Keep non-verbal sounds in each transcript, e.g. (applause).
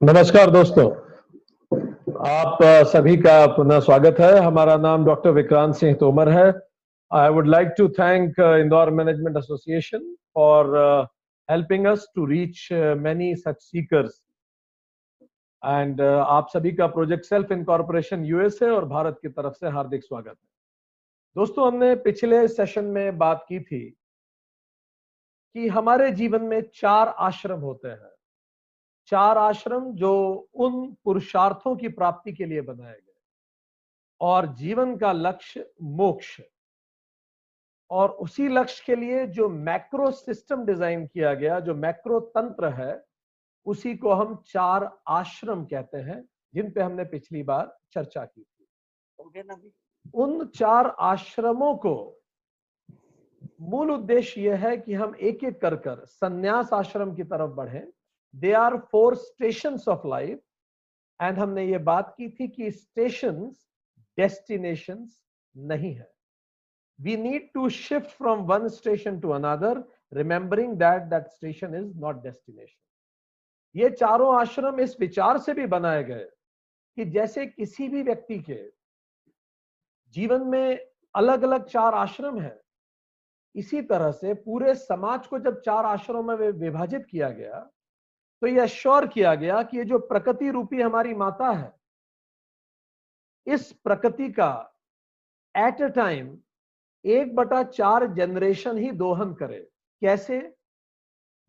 नमस्कार दोस्तों। आप सभी का पुनः स्वागत है। हमारा नाम डॉक्टर विक्रांत सिंह तोमर है। I would like to thank Indore management association for helping us to reach many such seekers and आप सभी का प्रोजेक्ट सेल्फ इनकॉर्पोरेशन यूएसए और भारत की तरफ़ से हार्दिक स्वागत है। दोस्तों, हमने पिछले सेशन में बात की थी कि हमारे जीवन में चार आश्रम होते हैं। चार आश्रम जो उन पुरुषार्थों की प्राप्ति के लिए बनाए गए। और जीवन का लक्ष्य मोक्ष। और उसी लक्ष्य के लिए जो मैक्रो सिस्टम डिज़ाइन किया गया जो मैक्रो तंत्र है उसी को हम चार आश्रम कहते हैं जिन पे हमने पिछली बार चर्चा की थी। उन चार आश्रमों को मूल उद्देश्य यह है कि हम एक एक कर कर संन्यास आश्रम की तरफ़ बढ़ें they are four station of life and हमने ये बात की थी कि स्टेशन डेस्टिनेशन नहीं है। We need to shift from one station to another remembering that that station is not destination ये चारों आश्रम इस विचार से भी बनाए गए कि जैसे किसी भी व्यक्ति के जीवन में अलग अलग चार आश्रम है, इसी तरह से पूरे समाज को जब चार आश्रमों में विभाजित किया गया तो यह श्योर किया गया कि ये जो प्रकृति रूपी हमारी माता है, इस प्रकृति का एट अ टाइम एक बटा चार जनरेशन ही दोहन करे। कैसे?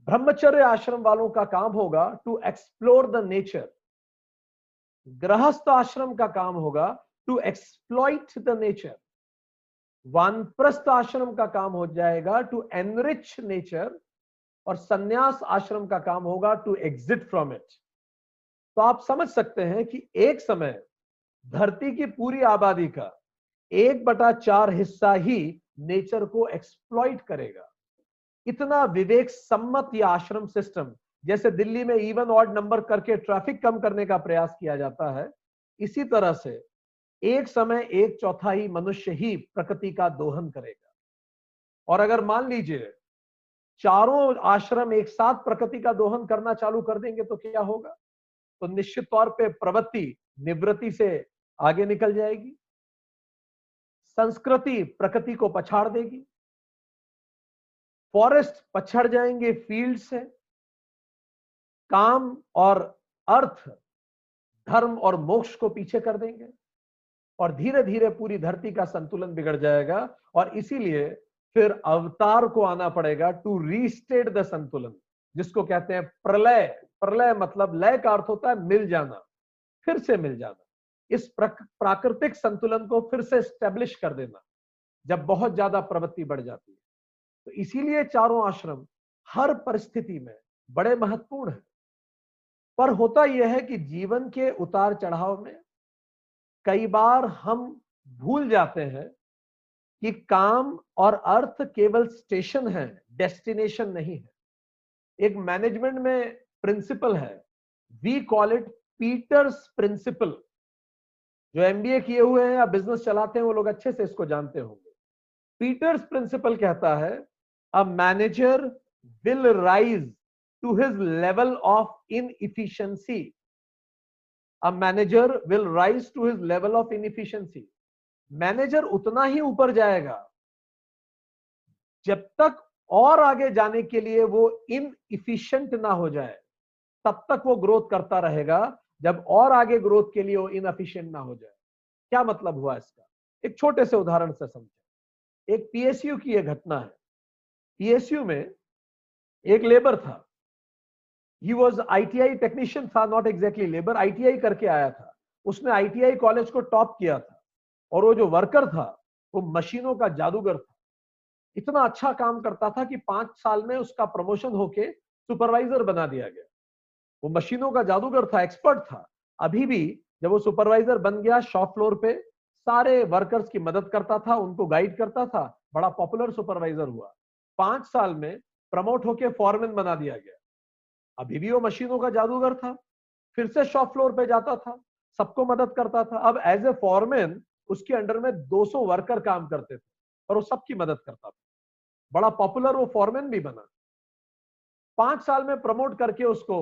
ब्रह्मचर्य आश्रम वालों का काम होगा टू एक्सप्लोर द नेचर गृहस्थ आश्रम का काम होगा टू एक्सप्लॉइट द नेचर वानप्रस्थ आश्रम का काम हो जाएगा टू एनरिच नेचर और संन्यास आश्रम का काम होगा टू एग्जिट फ्रॉम इट तो आप समझ सकते हैं कि एक समय धरती की पूरी आबादी का एक बटा चार हिस्सा ही नेचर को एक्सप्लॉइट करेगा। इतना विवेक सम्मत यह आश्रम सिस्टम जैसे दिल्ली में इवन ऑड नंबर करके ट्रैफ़िक कम करने का प्रयास किया जाता है, इसी तरह से एक समय एक चौथाई मनुष्य ही प्रकृति का दोहन करेगा। और अगर मान लीजिए चारों आश्रम एक साथ प्रकृति का दोहन करना चालू कर देंगे तो क्या होगा? तो निश्चित तौर पे प्रवृत्ति निवृत्ति से आगे निकल जाएगी। संस्कृति प्रकृति को पछाड़ देगी। फॉरेस्ट पछड़ जाएँगे फ़ील्ड से। काम और अर्थ, धर्म और मोक्ष को पीछे कर देंगे। और धीरे धीरे पूरी धरती का संतुलन बिगड़ जाएगा और इसीलिए फिर अवतार को आना पड़ेगा टू रीस्टेट द संतुलन, जिसको कहते हैं प्रलय। प्रलय मतलब लय का अर्थ होता है मिल जाना, फिर से मिल जाना। इस प्राकृतिक संतुलन को फिर से स्टेब्लिश कर देना, जब बहुत ज़्यादा प्रवृत्ति बढ़ जाती है। तो इसीलिए चारों आश्रम हर परिस्थिति में बड़े महत्वपूर्ण है। पर होता यह है कि जीवन के उतार चढ़ाव में कई बार हम भूल जाते हैं कि काम और अर्थ केवल स्टेशन है, डेस्टिनेशन नहीं है। एक मैनेजमेंट में प्रिंसिपल है। We call it Peter's principle जो एमबीए किए हुए हैं या बिज़नेस चलाते हैं, वो लोग अच्छे से इसको जानते होंगे। पीटर्स प्रिंसिपल कहता है a manager will rise to his level of inefficiency a manager will rise to his level of inefficiency manager उतना ही ऊपर जाएगा जब तक और आगे जाने के लिए वो इन इफिशियंट ना हो जाए, तब तक वो ग्रोथ करता रहेगा। जब और आगे ग्रोथ के लिए वो इन इनएफिशिएंट ना हो जाए। क्या मतलब हुआ इसका? एक छोटे से उदाहरण से समझे। एक पीएसयू की यह घटना है। पीएसयू में एक लेबर था। ही वॉज़ आईटीआई टेक्नीशियन था नॉट एग्जैक्टली लेबर आईटीआई करके आया था। उसने आईटीआई कॉलेज को टॉप किया था। और वो जो वर्कर था, वो मशीनों का जादूगर था। इतना अच्छा काम करता था कि पाँच साल में उसका प्रमोशन होके सुपरवाइजर बना दिया गया। वो मशीनों का जादूगर था एक्सपर्ट था। अभी भी जब वो सुपरवाइजर बन गया शॉप फ्लोर पे, सारे वर्कर्स की मदद करता था, उनको गाइड करता था, बड़ा पॉपुलर सुपरवाइजर हुआ। पाँच साल में प्रमोट होके फॉरमैन बना दिया गया। अभी भी वो मशीनों का जादूगर था। फिर से शॉप फ्लोर पे जाता था, सबको मदद करता था। अब एज ए फॉरमैन उसके अंडर में 200 वर्कर काम करते थे और वो सबकी मदद करता था। बड़ा पॉपुलर वो फॉरमैन भी बना। पाँच साल में प्रमोट करके उसको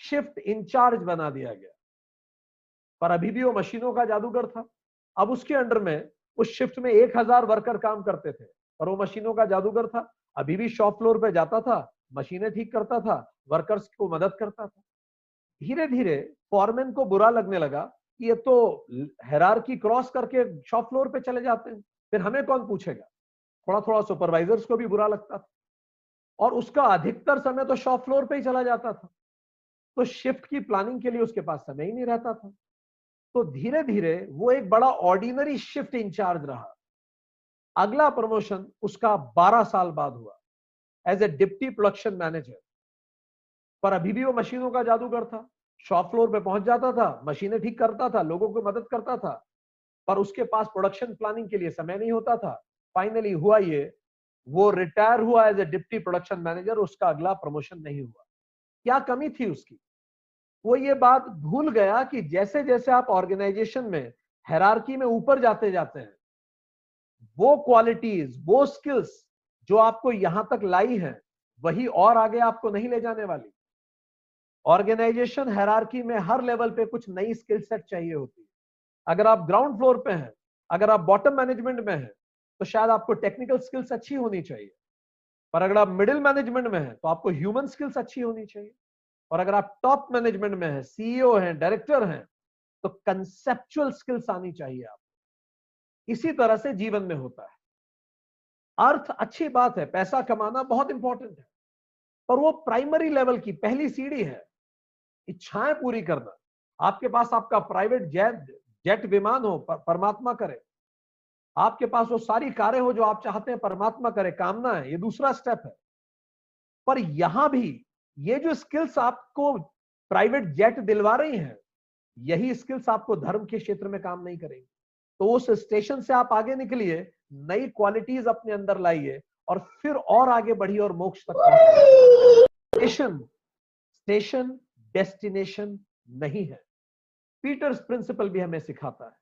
शिफ्ट इंचार्ज बना दिया गया। पर अभी भी वो मशीनों का जादूगर था। अब उसके अंडर में उस शिफ्ट में एक हज़ार वर्कर काम करते थे पर वो मशीनों का जादूगर था। अभी भी शॉप फ्लोर पे जाता था, मशीनें ठीक करता था वर्कर्स को मदद करता था। धीरे धीरे फॉरमैन को बुरा लगने लगा। ये तो हेरार की क्रॉस करके शॉप फ्लोर पे चले जाते हैं। फिर हमें कौन पूछेगा? थोड़ा थोड़ा सुपरवाइजर्स को भी बुरा लगता था। और उसका अधिकतर समय तो शॉप फ्लोर पे ही चला जाता था। तो शिफ्ट की प्लानिंग के लिए उसके पास समय ही नहीं रहता था। तो धीरे धीरे वो एक बड़ा ऑर्डिनरी शिफ्ट इंचार्ज रहा। अगला प्रमोशन उसका 12 साल बाद हुआ। As a deputy production manager पर अभी भी वो मशीनों का जादूगर था। शॉप फ्लोर पे पहुँच जाता था, मशीनें ठीक करता था, लोगों को मदद करता था, पर उसके पास प्रोडक्शन प्लानिंग के लिए समय नहीं होता था। फाइनली हुआ ये, वो रिटायर हुआ as a deputy production manager उसका अगला प्रमोशन नहीं हुआ। क्या कमी थी उसकी? वो ये बात भूल गया कि जैसे जैसे आप ऑर्गेनाइजेशन में हैरारकी में ऊपर जाते जाते हैं, वो क्वालिटीज वो स्किल्स जो आपको यहाँ तक लाई है, वही और आगे आपको नहीं ले जाने वाली। ऑर्गेनाइजेशन हैरारकी में हर लेवल पे कुछ नई स्किल सेट चाहिए होती है। अगर आप ग्राउंड फ्लोर पे हैं, अगर आप बॉटम मैनेजमेंट में हैं तो शायद आपको टेक्निकल स्किल्स अच्छी होनी चाहिए। पर अगर आप मिडिल मैनेजमेंट में हैं तो आपको ह्यूमन स्किल्स अच्छी होनी चाहिए। और अगर आप टॉप मैनेजमेंट में हैं, सीईओ हैं, डायरेक्टर हैं तो कंसेप्चुअल स्किल्स आनी चाहिए आपको। इसी तरह से जीवन में होता है। अर्थ अच्छी बात है, पैसा कमाना बहुत इंपॉर्टेंट है। पर वो प्राइमरी लेवल की पहली सीढ़ी है। इच्छाएँ पूरी करना। आपके पास आपका प्राइवेट जेट जेट विमान हो पर, परमात्मा करे। आपके पास वो सारी कारें हो जो आप चाहते हैं परमात्मा करे कामना है ये दूसरा स्टेप है। पर यहाँ भी ये जो स्किल्स आपको प्राइवेट जेट दिलवा रही हैं यही स्किल्स आपको धर्म के क्षेत्र में काम नहीं करेंगे। तो उस स्टेशन से आप आगे निकलिए नई क्वालिटीज अपने अंदर लाइए और फिर और आगे बढ़िए और मोक्ष तक स्टेशन स्टेशन डेस्टिनेशन नहीं है। पीटर्स प्रिंसिपल भी हमें सिखाता है।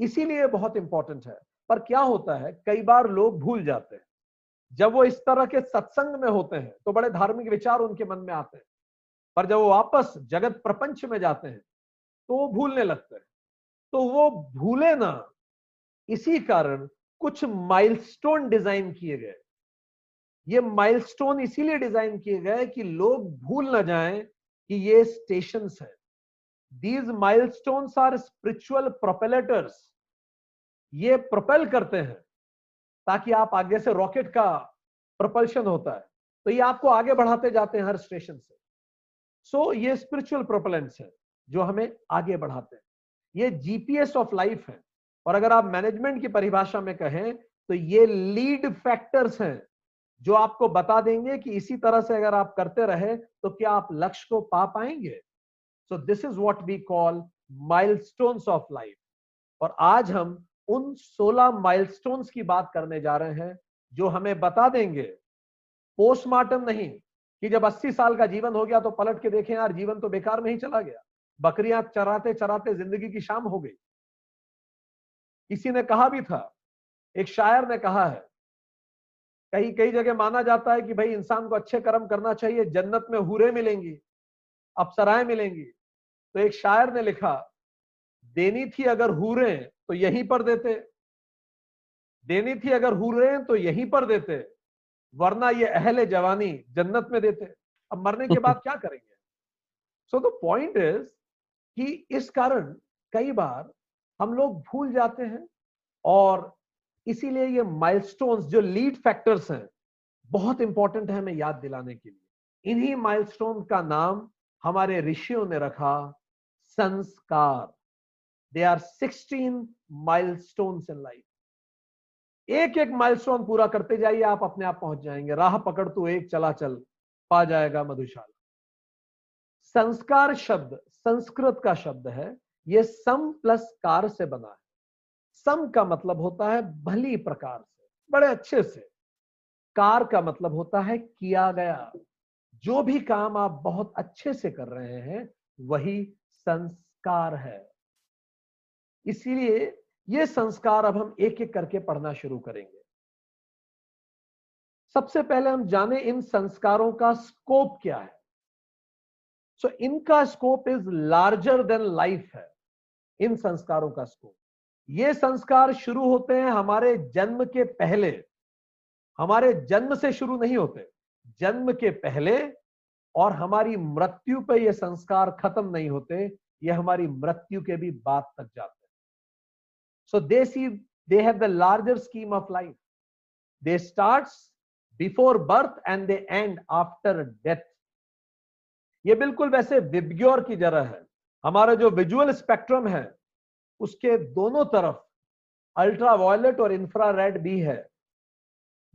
इसीलिए बहुत इंपॉर्टेंट है। पर क्या होता है, कई बार लोग भूल जाते हैं। जब वो इस तरह के सत्संग में होते हैं तो बड़े धार्मिक विचार उनके मन में आते हैं। पर जब वो वापस जगत प्रपंच में जाते हैं तो वो भूलने लगते हैं। तो वो भूले ना। इसी कारण कुछ माइलस्टोन डिज़ाइन किए गए। ये माइलस्टोन इसीलिए डिज़ाइन किए गए कि लोग भूल ना जाएँ कि ये स्टेशन है। These milestones are spiritual propellators ये प्रोपेल करते हैं ताकि आप आगे से रॉकेट का प्रोपल्शन होता है। तो ये आपको आगे बढ़ाते जाते हैं हर स्टेशन से। सो so, ये स्पिरिचुअल प्रोपेलेंट्स है जो हमें आगे बढ़ाते हैं। ये जीपीएस ऑफ़ लाइफ है। और अगर आप मैनेजमेंट की परिभाषा में कहें तो ये लीड फैक्टर्स हैं। जो आपको बता देंगे कि इसी तरह से अगर आप करते रहे तो क्या आप लक्ष्य को पा पाएँगे? So this is what we call milestones of life और आज हम उन 16 माइलस्टोन्स की बात करने जा रहे हैं, जो हमें बता देंगे। पोस्टमार्टम नहीं, कि जब 80 साल का जीवन हो गया तो पलट के देखें यार, जीवन तो बेकार में ही चला गया। बकरियाँ चराते चराते ज़िंदगी की शाम हो गई। किसी ने कहा भी था, एक शायर ने कहा है कहीं कई जगह माना जाता है कि भाई इंसान को अच्छे कर्म करना चाहिए जन्नत में हुरे मिलेंगी अप्सराएँ मिलेंगी। तो एक शायर ने लिखा देनी थी अगर हुरे तो यहीं पर देते। देनी थी अगर हुरे तो यहीं पर देते वरना ये अहले जवानी जन्नत में देते। अब मरने के बाद (laughs) क्या करेंगे? सो द पॉइंट इज़ कि इस कारण कई बार हम लोग भूल जाते हैं और इसीलिए ये माइलस्टोन्स जो लीड फैक्टर्स हैं, बहुत इंपॉर्टेंट है हमें याद दिलाने के लिए। इन्हीं माइलस्टोन का नाम हमारे ऋषियों ने रखा संस्कार। They are sixteen milestones in life एक एक माइलस्टोन पूरा करते जाइए, आप अपने आप पहुँच जाएँगे। राह पकड़ तो एक चला चल, पा जाएगा मधुशाला। संस्कार शब्द, संस्कृत का शब्द है, ये सम प्लस कार से बना है। सम का मतलब होता है भली प्रकार से बड़े अच्छे से। कार का मतलब होता है किया गया। जो भी काम आप बहुत अच्छे से कर रहे हैं वही संस्कार है। इसीलिए ये संस्कार अब हम एक एक करके पढ़ना शुरू करेंगे। सबसे पहले हम जाने इन संस्कारों का स्कोप क्या है। सो so, इनका scope is larger than life है इन संस्कारों का स्कोप ये संस्कार शुरू होते हैं हमारे जन्म के पहले। हमारे जन्म से शुरू नहीं होते, जन्म के पहले और हमारी मृत्यु पे ये संस्कार खत्म नहीं होते, ये हमारी मृत्यु के भी बाद तक जाते हैं। So they see they have the larger scheme of life they start before birth and they end after death ये बिल्कुल वैसे विबग्योर की जगह है। हमारा जो विजुअल स्पेक्ट्रम है उसके दोनों तरफ़ अल्ट्रा वायलेट और इंफ्रारेड भी है,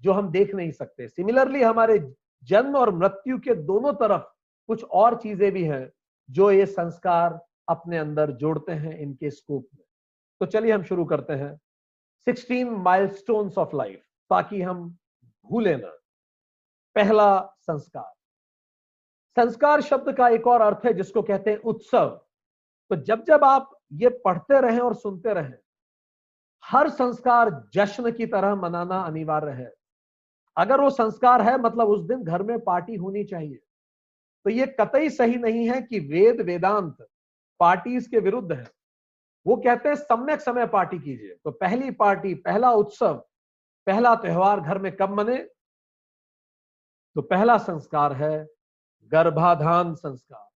जो हम देख नहीं सकते। सिमिलरली हमारे जन्म और मृत्यु के दोनों तरफ़ कुछ और चीज़ें भी हैं, जो ये संस्कार अपने अंदर जोड़ते हैं इनके स्कोप में। तो चलिए हम शुरू करते हैं। 16 माइलस्टोन्स ऑफ़ लाइफ ताकि हम भूले ना। पहला संस्कार। संस्कार शब्द का एक और अर्थ है जिसको कहते हैं उत्सव। तो जब जब आप ये पढ़ते रहें और सुनते रहें। हर संस्कार जश्न की तरह मनाना अनिवार्य है। अगर वो संस्कार है मतलब उस दिन घर में पार्टी होनी चाहिए। तो ये कतई सही नहीं है कि वेद वेदांत पार्टी के विरुद्ध है। वो कहते हैं, सम्यक समय पार्टी कीजिए। तो पहली पार्टी, पहला उत्सव, पहला त्योहार घर में कब मने? तो पहला संस्कार है गर्भाधान संस्कार।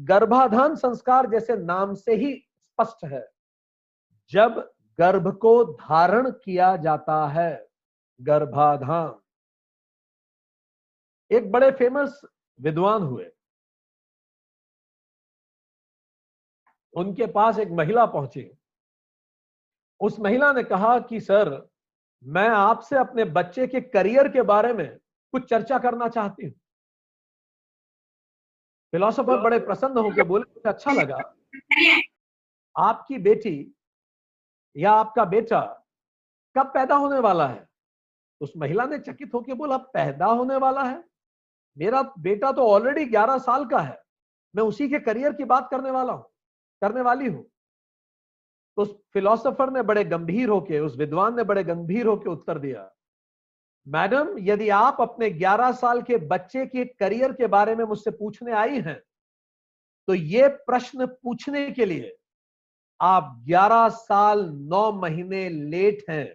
गर्भाधान संस्कार जैसे नाम से ही स्पष्ट है। जब गर्भ को धारण किया जाता है, गर्भाधान। एक बड़े फ़ेमस विद्वान हुए। उनके पास एक महिला पहुँची। उस महिला ने कहा कि, सर, मैं आपसे अपने बच्चे के करियर के बारे में कुछ चर्चा करना चाहती हूँ। फिलोसोफर बड़े प्रसन्न होकर बोले मुझे अच्छा लगा। आपकी बेटी या आपका बेटा कब पैदा होने वाला है? उस महिला ने चकित होकर बोला पैदा होने वाला है। मेरा बेटा तो ऑलरेडी 11 साल का है। मैं उसी के करियर की बात करने वाला हूँ करने वाली हूँ। तो उस फिलोसोफर ने बड़े गंभीर होके उस विद्वान ने बड़े गंभीर होके उत्तर दिया मैडम, यदि आप अपने 11 साल के बच्चे के करियर के बारे में मुझसे पूछने आई हैं तो ये प्रश्न पूछने के लिए आप 11 साल 9 महीने लेट हैं।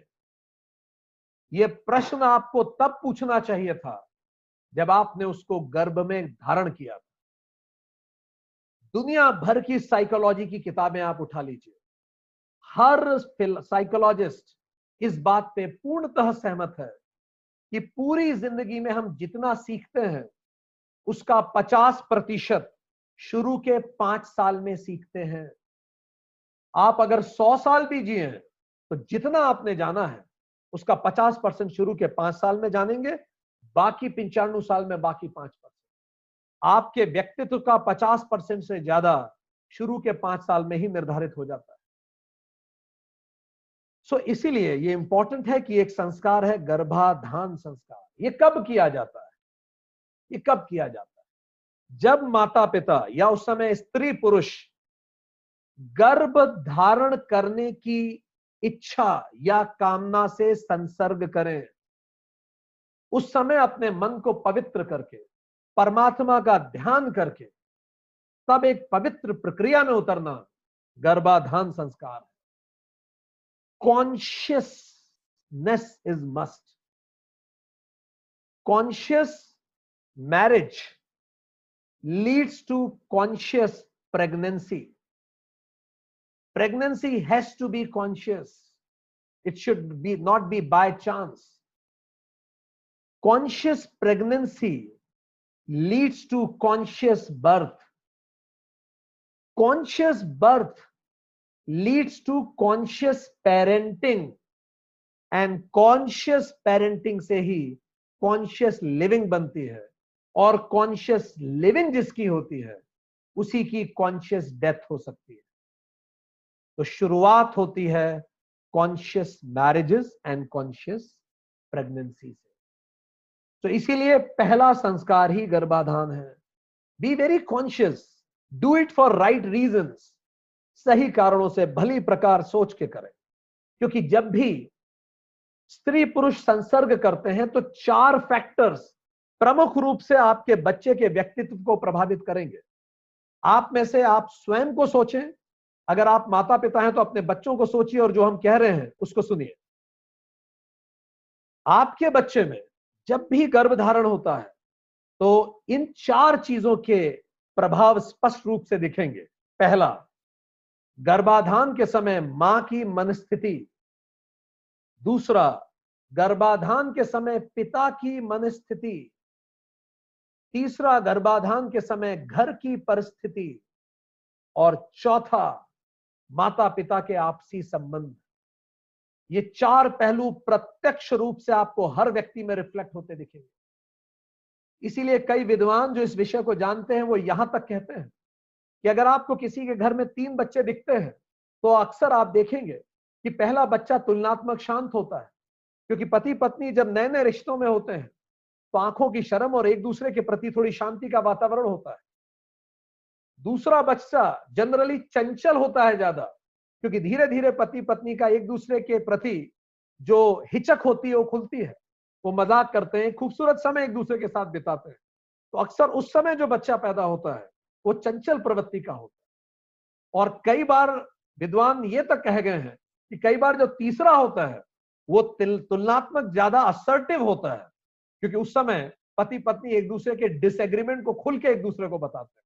ये प्रश्न आपको तब पूछना चाहिए था जब आपने उसको गर्भ में धारण किया था। दुनिया भर की साइकोलॉजी की किताबें आप उठा लीजिए। हर साइकोलॉजिस्ट इस बात पे पूर्णतः सहमत है कि पूरी ज़िंदगी में हम जितना सीखते हैं, उसका 50 प्रतिशत शुरू के पाँच साल में सीखते हैं। आप अगर सौ साल भी जिए तो जितना आपने जाना है, उसका 50 परसेंट शुरू के पाँच साल में जानेंगे, बाकी पिंचानवे साल में बाकी पाँच परसेंट। आपके व्यक्तित्व का 50 परसेंट से ज़्यादा शुरू के पाँच साल में ही निर्धारित हो जाता है। सो so, इसीलिए ये इंपॉर्टेंट है कि एक संस्कार है गर्भाधान संस्कार। ये कब किया जाता है? ये कब किया जाता है? जब माता पिता या उस समय स्त्री पुरुष गर्भ धारण करने की इच्छा या कामना से संसर्ग करें उस समय अपने मन को पवित्र करके परमात्मा का ध्यान करके तब एक पवित्र प्रक्रिया में उतरना गर्भाधान संस्कार consciousness is must. Conscious marriage leads to conscious pregnancy. Pregnancy has to be conscious. It should be not be by chance. Conscious pregnancy leads to conscious birth. Conscious birth leads to conscious parenting. And conscious parenting से ही conscious living बनती है। और conscious living जिसकी होती है, उसी की conscious death हो सकती है। तो शुरुआत होती है conscious marriages and conscious pregnancy से। तो इसीलिए पहला संस्कार ही गर्भाधान है। Be very conscious do it for right reason सही कारणों से भली प्रकार सोच के करें। क्योंकि जब भी स्त्री पुरुष संसर्ग करते हैं तो चार फैक्टर्स प्रमुख रूप से आपके बच्चे के व्यक्तित्व को प्रभावित करेंगे। आप में से आप स्वयं को सोचें। अगर आप माता पिता हैं तो अपने बच्चों को सोचिए और जो हम कह रहे हैं, उसको सुनिए। आपके बच्चे में जब भी गर्भधारण होता है तो इन चार चीज़ों के प्रभाव स्पष्ट रूप से दिखेंगे। पहला गर्भाधान के समय माँ की मनस्थिति। दूसरा, गर्भाधान के समय पिता की मनस्थिति। तीसरा, गर्भाधान के समय घर की परिस्थिति। और चौथा माता पिता के आपसी संबंध। ये चार पहलू प्रत्यक्ष रूप से आपको हर व्यक्ति में रिफ्लेक्ट होते दिखेंगे। इसीलिए कई विद्वान जो इस विषय को जानते हैं, वो यहाँ तक कहते हैं। कि अगर आपको किसी के घर में तीन बच्चे दिखते हैं तो अक्सर आप देखेंगे कि पहला बच्चा तुलनात्मक शांत होता है, क्योंकि पति पत्नी जब नए नए रिश्तों में होते हैं तो आँखों की शर्म और एक दूसरे के प्रति थोड़ी शांति का वातावरण होता है। दूसरा बच्चा जनरली चंचल होता है ज़्यादा, क्योंकि धीरे धीरे पति पत्नी का एक दूसरे के प्रति जो हिचक होती है, वो खुलती है। वो मज़ाक करते हैं, खूबसूरत समय एक दूसरे के साथ बिताते हैं। तो अक्सर उस समय जो बच्चा पैदा होता है वो चंचल प्रवृत्ति का होता है। और कई बार विद्वान ये तक कह गए हैं कि कई बार जो तीसरा होता है, वो तुलनात्मक ज़्यादा असर्टिव होता है, क्योंकि उस समय पति पत्नी एक दूसरे के डिसएग्रीमेंट को खुल के एक दूसरे को बताते हैं।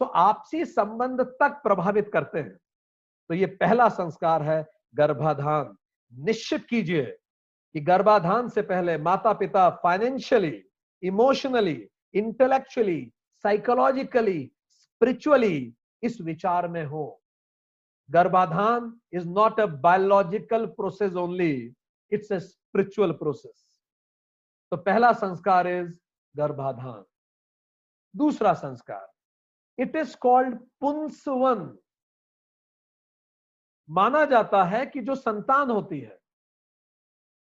तो आपसी संबंध तक प्रभावित करते हैं। तो ये पहला संस्कार है गर्भाधान। निश्चित कीजिए कि गर्भाधान से पहले माता पिता financially emotionally intellectually psychologically spiritually इस विचार में हो। गर्भाधान is not a biological process only it's a spiritual process तो पहला संस्कार इज़ गर्भाधान। दूसरा संस्कार इट इज़ कॉल्ड पुंसवन। माना जाता है कि जो संतान होती है,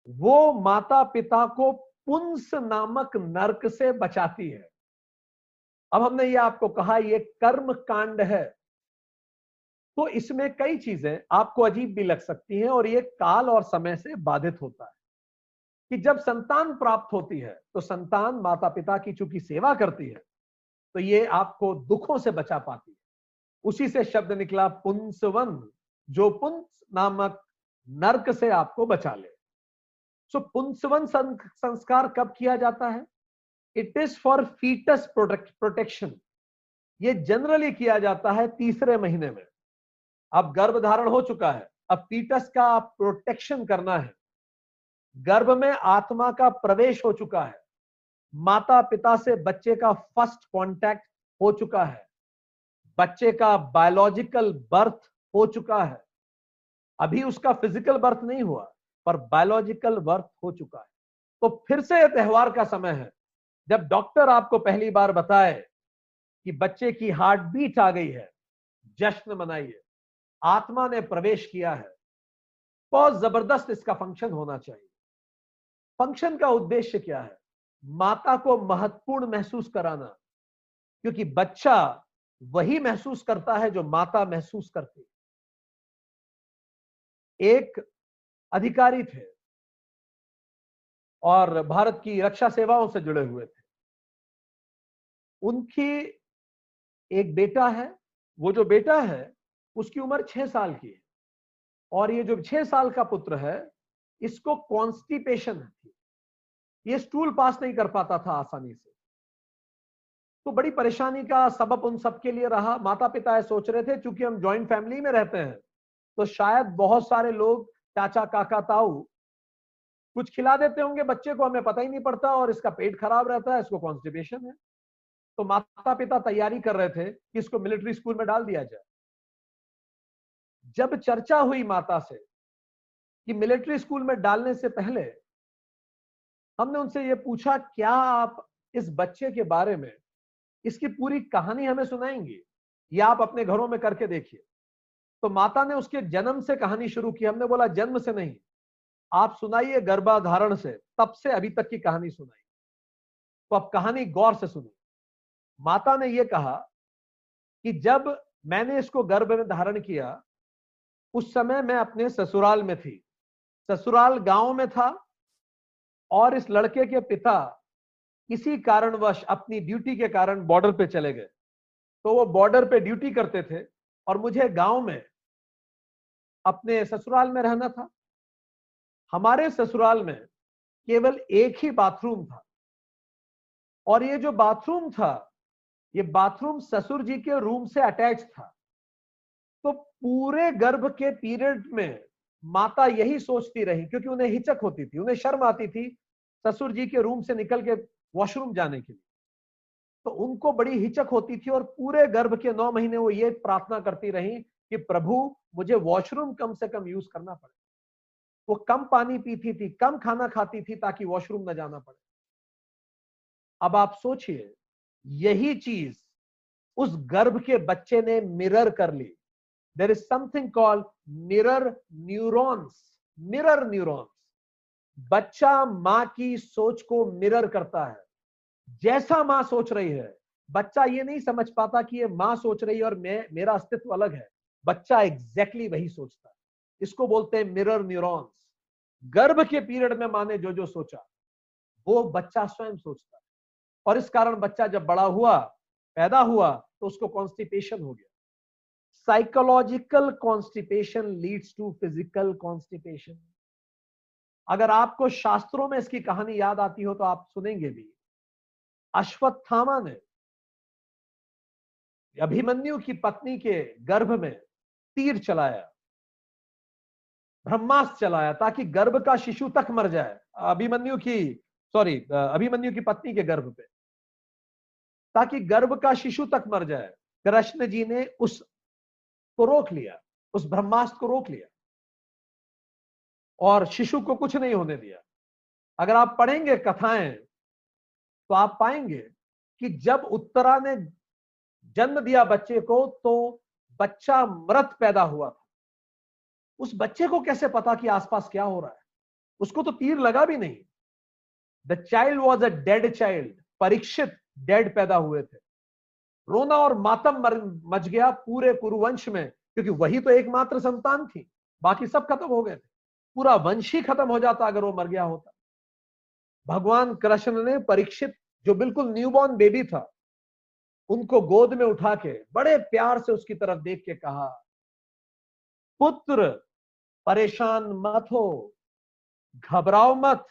वो माता पिता को पुंस नामक नरक से बचाती है। अब हमने ये आपको कहा, ये कर्म कांड है। तो इसमें कई चीज़ें आपको अजीब भी लग सकती हैं और ये काल और समय से बाधित होता है कि जब संतान प्राप्त होती है तो संतान माता पिता की चूँकि सेवा करती है तो ये आपको दुखों से बचा पाती है। उसी से शब्द निकला, पुंसवन, जो पुंस नामक नर्क से आपको बचा ले। सो पुंसवन संस्कार कब किया जाता है? It is for foetus protection ये जनरली किया जाता है तीसरे महीने में। अब गर्भ धारण हो चुका है। अब फीटस का प्रोटेक्शन करना है। गर्भ में आत्मा का प्रवेश हो चुका है। माता पिता से बच्चे का फ़र्स्ट कांटेक्ट हो चुका है। बच्चे का बायोलॉजिकल बर्थ हो चुका है। अभी उसका फ़िज़िकल बर्थ नहीं हुआ, पर बायोलॉजिकल बर्थ हो चुका है। तो फिर से यह त्योहार का समय है। जब डॉक्टर आपको पहली बार बताए कि बच्चे की हार्ट बीट आ गई है, जश्न मनाइए, आत्मा ने प्रवेश किया है, बहुत ज़बरदस्त इसका फ़ंक्शन होना चाहिए। फ़ंक्शन का उद्देश्य क्या है? माता को महत्वपूर्ण महसूस कराना, क्योंकि बच्चा वही महसूस करता है जो माता महसूस करती है। एक अधिकारी थे और भारत की रक्षा सेवाओं से जुड़े हुए थे। उनकी एक बेटा है, वो जो बेटा है, उसकी उम्र छह साल की है। और ये जो छह साल का पुत्र है, इसको कॉन्स्टिपेशन थी। ये स्टूल पास नहीं कर पाता था आसानी से। तो बड़ी परेशानी का सबब उन सबके लिए रहा। माता पिता सोच रहे थे, चूँकि हम ज्वाइंट फैमिली में रहते हैं तो शायद बहुत सारे लोग चाचा, काका, ताऊ कुछ खिला देते होंगे बच्चे को, हमें पता ही नहीं पड़ता और इसका पेट खराब रहता है, इसको कॉन्स्टिपेशन है। तो माता पिता तैयारी कर रहे थे कि इसको मिलिट्री स्कूल में डाल दिया जाए। जब चर्चा हुई माता से कि मिलिट्री स्कूल में डालने से पहले हमने उनसे ये पूछा, क्या आप इस बच्चे के बारे में इसकी पूरी कहानी हमें सुनाएँगे या आप अपने घरों में करके देखिए? तो माता ने उसके जन्म से कहानी शुरू की। हमने बोला, जन्म से नहीं, आप सुनाइए गर्भाधारण से, तब से अभी तक की कहानी सुनाई। तो अब कहानी गौर से सुनी माता ने यह कहा कि जब मैंने इसको गर्भ में धारण किया, उस समय मैं अपने ससुराल में थी। ससुराल गाँव में था और इस लड़के के पिता किसी कारणवश अपनी ड्यूटी के कारण बॉर्डर पे चले गए। तो वो बॉर्डर पे ड्यूटी करते थे और मुझे गाँव में अपने ससुराल में रहना था। हमारे ससुराल में केवल एक ही बाथरूम था और ये जो बाथरूम था ये बाथरूम ससुर जी के रूम से अटैच था। तो पूरे गर्भ के पीरियड में माता यही सोचती रही, क्योंकि उन्हें हिचक होती थी, उन्हें शर्म आती थी ससुर जी के रूम से निकल के वॉशरूम जाने के लिए। तो उनको बड़ी हिचक होती थी और पूरे गर्भ के नौ महीने वो ये प्रार्थना करती रही कि प्रभु, मुझे वॉशरूम कम से कम यूज़ करना पड़े। वो कम पानी पीती थी, कम खाना खाती थी ताकि वॉशरूम न जाना पड़े। अब आप सोचिए यही चीज़ उस गर्भ के बच्चे ने मिरर कर ली। There is something called mirror neurons mirror neurons बच्चा माँ की सोच को मिरर करता है। जैसा माँ सोच रही है। बच्चा ये नहीं समझ पाता कि ये माँ सोच रही है और मैं, मेरा अस्तित्व अलग है। बच्चा एग्जैक्टली exactly वही सोचता है। इसको बोलते हैं मिरर न्यूरॉन्स गर्भ के पीरियड में माँ ने जो जो सोचा, वो बच्चा स्वयं सोचता है। और इस कारण बच्चा जब बड़ा हुआ, पैदा हुआ तो उसको कॉन्स्टिपेशन हो गया। Psychological constipation leads to physical constipation अगर आपको शास्त्रों में इसकी कहानी याद आती हो तो आप सुनेंगे भी। अश्वत्थामा ने अभिमन्यु की पत्नी के गर्भ में तीर चलाया। ब्रह्मास्त्र चलाया ताकि गर्भ का शिशु तक मर जाए। अभिमन्यु की सॉरी अभिमन्यु की पत्नी के गर्भ पे। ताकि गर्भ का शिशु तक मर जाए। कृष्ण जी ने उस को रोक लिया, उस ब्रह्मास्त्र को रोक लिया। और शिशु को कुछ नहीं होने दिया। अगर आप पढ़ेंगे कथाएँ तो आप पाएँगे कि जब उत्तरा ने जन्म दिया बच्चे को तो बच्चा मृत पैदा हुआ था। उस बच्चे को कैसे पता कि आसपास क्या हो रहा है? उसको तो तीर लगा भी नहीं। The child was a dead child Parikshit. Dead पैदा हुए थे। रोना और मातम मच गया पूरे कुरुवंश में, क्योंकि वही तो एकमात्र संतान थी। बाकी सब खत्म हो गए थे। पूरा वंश ही खत्म हो जाता अगर वो मर गया होता। भगवान कृष्ण ने परीक्षित, जो बिल्कुल न्यूबॉर्न बेबी था, उनको गोद में उठा के, बड़े प्यार से उसकी तरफ़ देख के कहा, पुत्र, परेशान मत हो, घबराओ मत।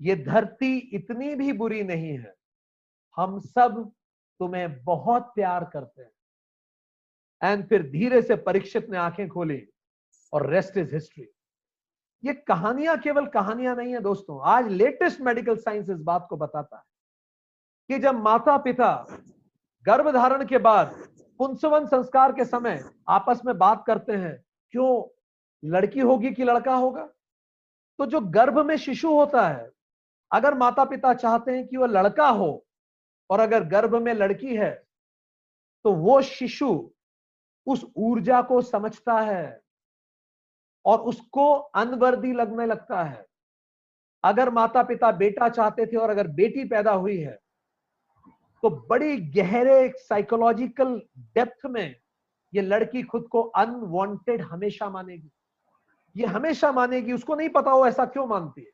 ये धरती इतनी भी बुरी नहीं है। हम सब तुम्हें बहुत प्यार करते हैं। एंड फिर धीरे से परीक्षित ने आँखें खोली और रेस्ट इज़ हिस्ट्री ये कहानियाँ केवल कहानियाँ नहीं है दोस्तों, आज लेटेस्ट मेडिकल साइंस इस बात को बताता है कि जब माता पिता गर्भ धारण के बाद पुंसवन संस्कार के समय आपस में बात करते हैं, क्यों, लड़की होगी कि लड़का होगा? तो जो गर्भ में शिशु होता है, अगर माता पिता चाहते हैं कि वह लड़का हो और अगर गर्भ में लड़की है तो वो शिशु उस ऊर्जा को समझता है और उसको अनवर्दी लगने लगता है। अगर माता पिता बेटा चाहते थे और अगर बेटी पैदा हुई है तो बड़ी गहरे साइकोलॉजिकल डेप्थ में ये लड़की खुद को अनवांटेड हमेशा मानेगी। ये हमेशा मानेगी, उसको नहीं पता वो ऐसा क्यों मानती है।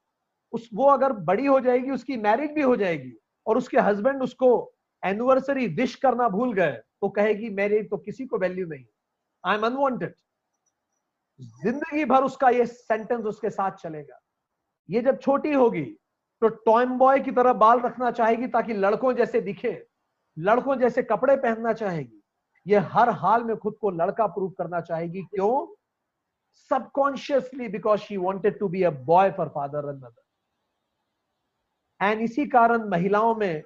उस, वो अगर बड़ी हो जाएगी, उसकी मैरिज भी हो जाएगी और उसके हस्बैंड उसको एनिवर्सरी विश करना भूल गए तो कहेगी, मेरी तो किसी को वैल्यू नहीं आई एम अनवांटेड ज़िंदगी भर उसका ये सेंटेंस उसके साथ चलेगा। ये जब छोटी होगी तो टॉम बॉय की तरह बाल रखना चाहेगी ताकि लड़कों जैसे दिखे, लड़कों जैसे कपड़े पहनना चाहेगी। ये हर हाल में खुद को लड़का प्रूव करना चाहेगी। क्यों? Subconsciously because she wanted to be a boy for father and mother and इसी कारण महिलाओं में,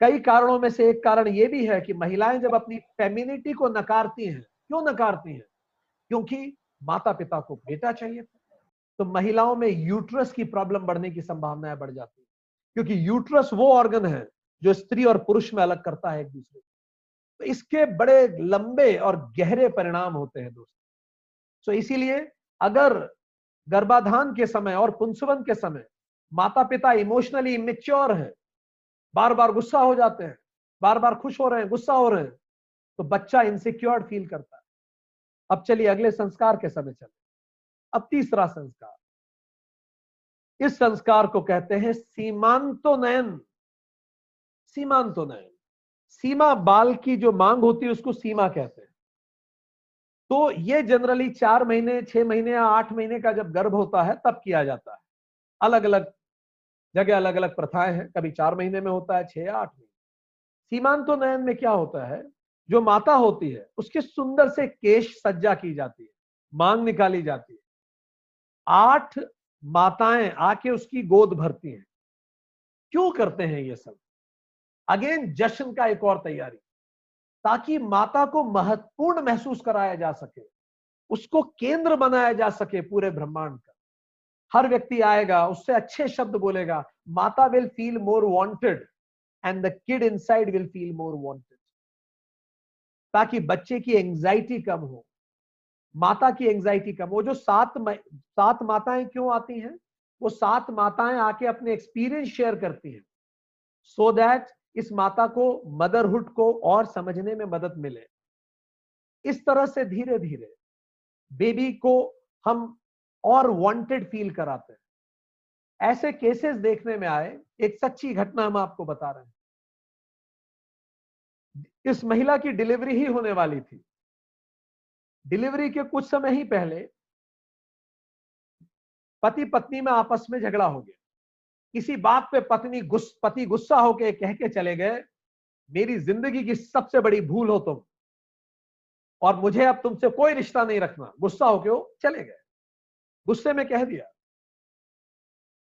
कई कारणों में से एक कारण ये भी है कि महिलाएँ जब अपनी फेमिनिटी को नकारती हैं, क्यों नकारती हैं? क्योंकि माता पिता को बेटा चाहिए था। तो महिलाओं में यूट्रस की प्रॉब्लम बढ़ने की संभावनाएँ बढ़ जाती है। क्योंकि यूट्रस वो ऑर्गन है जो स्त्री और पुरुष में अलग करता है एक दूसरे को। तो इसके बड़े लंबे और गहरे परिणाम होते हैं दोस्तों। सो इसीलिए अगर गर्भाधान के समय और पुंसवन के समय माता पिता इमोशनली इमेच्योर है बार बार गुस्सा हो जाते हैं बार बार खुश हो रहे हैं, गुस्सा हो रहे हैं तो बच्चा इनसिक्योर फील करता है। अब चलिए अगले संस्कार के समय चले। अब तीसरा संस्कार। इस संस्कार को कहते हैं सीमांतो नयन सीमा बाल की जो मांग होती है उसको सीमा कहते हैं। तो ये जनरली चार महीने, छह महीने या आठ महीने का जब गर्भ होता है तब किया जाता है। अलग अलग जगह अलग अलग प्रथाएँ हैं, कभी चार महीने में होता है, छह या आठ महीने। सीमांतो नयन में क्या होता है? जो माता होती है, उसके सुंदर से केश सज्जा की जाती है, मांग निकाली जाती है। आठ माताएँ आके उसकी गोद भरती हैं। क्यों करते हैं ये सब? अगेन, जश्न का एक और तैयारी। ताकि माता को महत्वपूर्ण महसूस कराया जा सके, उसको केंद्र बनाया जा सके पूरे ब्रह्मांड का। हर व्यक्ति आएगा, उससे अच्छे शब्द बोलेगा, माता will feel more wanted and the kid inside will feel more wanted ताकि बच्चे की एंजाइटी कम हो, माता की एंजाइटी कम हो। जो सात सात माताएँ क्यों आती हैं? वो सात माताएँ आके अपने एक्सपीरियंस शेयर करती हैं सो so दैट इस माता को मदरहुड को और समझने में मदद मिले। इस तरह से धीरे धीरे बेबी को हम और वांटेड फील कराते हैं। ऐसे केसेस देखने में आए, एक सच्ची घटना हम आपको बता रहे हैं। इस महिला की डिलीवरी ही होने वाली थी। डिलीवरी के कुछ समय ही पहले पति पत्नी में आपस में झगड़ा हो गया। किसी बात पे पत्नी गुस, पति गुस्सा होके कह के चले गए, मेरी ज़िंदगी की सबसे बड़ी भूल हो तुम, और मुझे अब तुमसे कोई रिश्ता नहीं रखना। गुस्सा होके वो चले गए। गुस्से में कह दिया,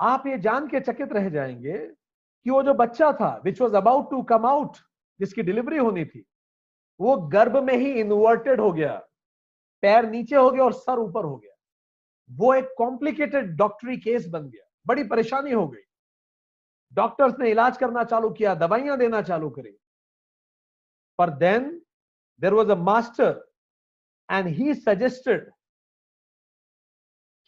आप ये जान के चकित रह जाएँगे कि वो जो बच्चा था which was about to come out जिसकी डिलीवरी होनी थी, वो गर्भ में ही इन्वर्टेड हो गया, पैर नीचे हो गया और सर ऊपर हो गया। वो एक कॉम्प्लिकेटेड डॉक्टरी केस बन गया, बड़ी परेशानी हो गई। डॉक्टर्स ने इलाज करना चालू किया, दवाइयाँ देना चालू करी। पर then there was a master and he suggested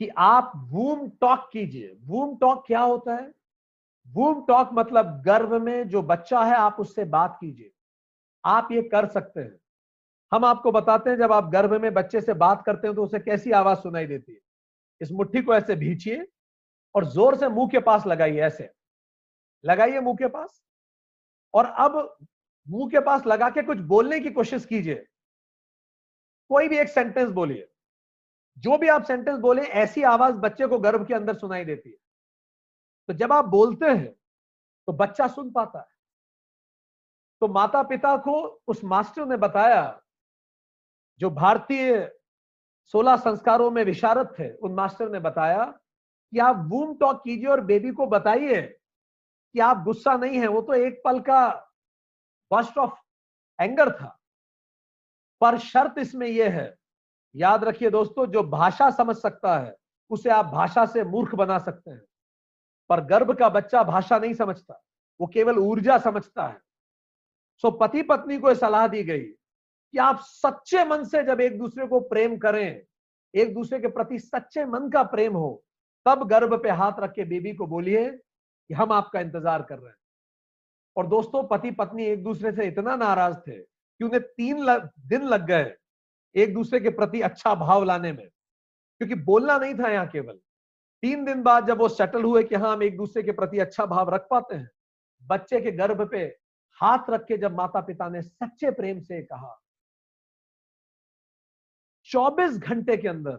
कि आप वूम टॉक कीजिए। वूम टॉक क्या होता है? वूम टॉक मतलब गर्भ में जो बच्चा है, आप उससे बात कीजिए। आप ये कर सकते हैं। हम आपको बताते हैं, जब आप गर्भ में बच्चे से बात करते हैं तो उसे कैसी आवाज़ सुनाई देती है? इस मुट्ठी को ऐसे भींचिए और ज़ोर से मुँह के पास लगाइए, ऐसे। लगाइए मुँह के पास। और अब मुँह के पास लगा के कुछ बोलने की कोशिश कीजिए। कोई भी एक सेंटेंस बोलिए। जो भी आप सेंटेंस बोले, ऐसी आवाज़ बच्चे को गर्भ के अंदर सुनाई देती है। तो जब आप बोलते हैं तो बच्चा सुन पाता है। तो माता पिता को उस मास्टर ने बताया, जो भारतीय सोलह संस्कारों में विशारद थे, उन मास्टर ने बताया कि आप वूम टॉक कीजिए और बेबी को बताइए कि आप गुस्सा नहीं है। वो तो एक पल का बस्ट ऑफ़ एंगर था। पर शर्त इसमें यह है याद रखिए दोस्तों जो भाषा समझ सकता है उसे आप भाषा से मूर्ख बना सकते हैं। पर गर्भ का बच्चा भाषा नहीं समझता वो केवल ऊर्जा समझता है। सो पति पत्नी को सलाह दी गई कि आप सच्चे मन से जब एक दूसरे को प्रेम करें एक दूसरे के प्रति सच्चे मन का प्रेम हो तब गर्भ पे हाथ रख के बेबी को बोलिए कि हम आपका इंतज़ार कर रहे हैं। और दोस्तों पति पत्नी एक दूसरे से इतना नाराज़ थे कि उन्हें तीन लग, दिन लग गए। एक दूसरे के प्रति अच्छा भाव लाने में। क्योंकि बोलना नहीं था यहाँ केवल। तीन दिन बाद जब वो सेटल हुए कि हाँ हम एक दूसरे के प्रति अच्छा भाव रख पाते हैं, बच्चे के गर्भ पे हाथ रख के जब माता पिता ने सच्चे प्रेम से कहा 24 घंटे के अंदर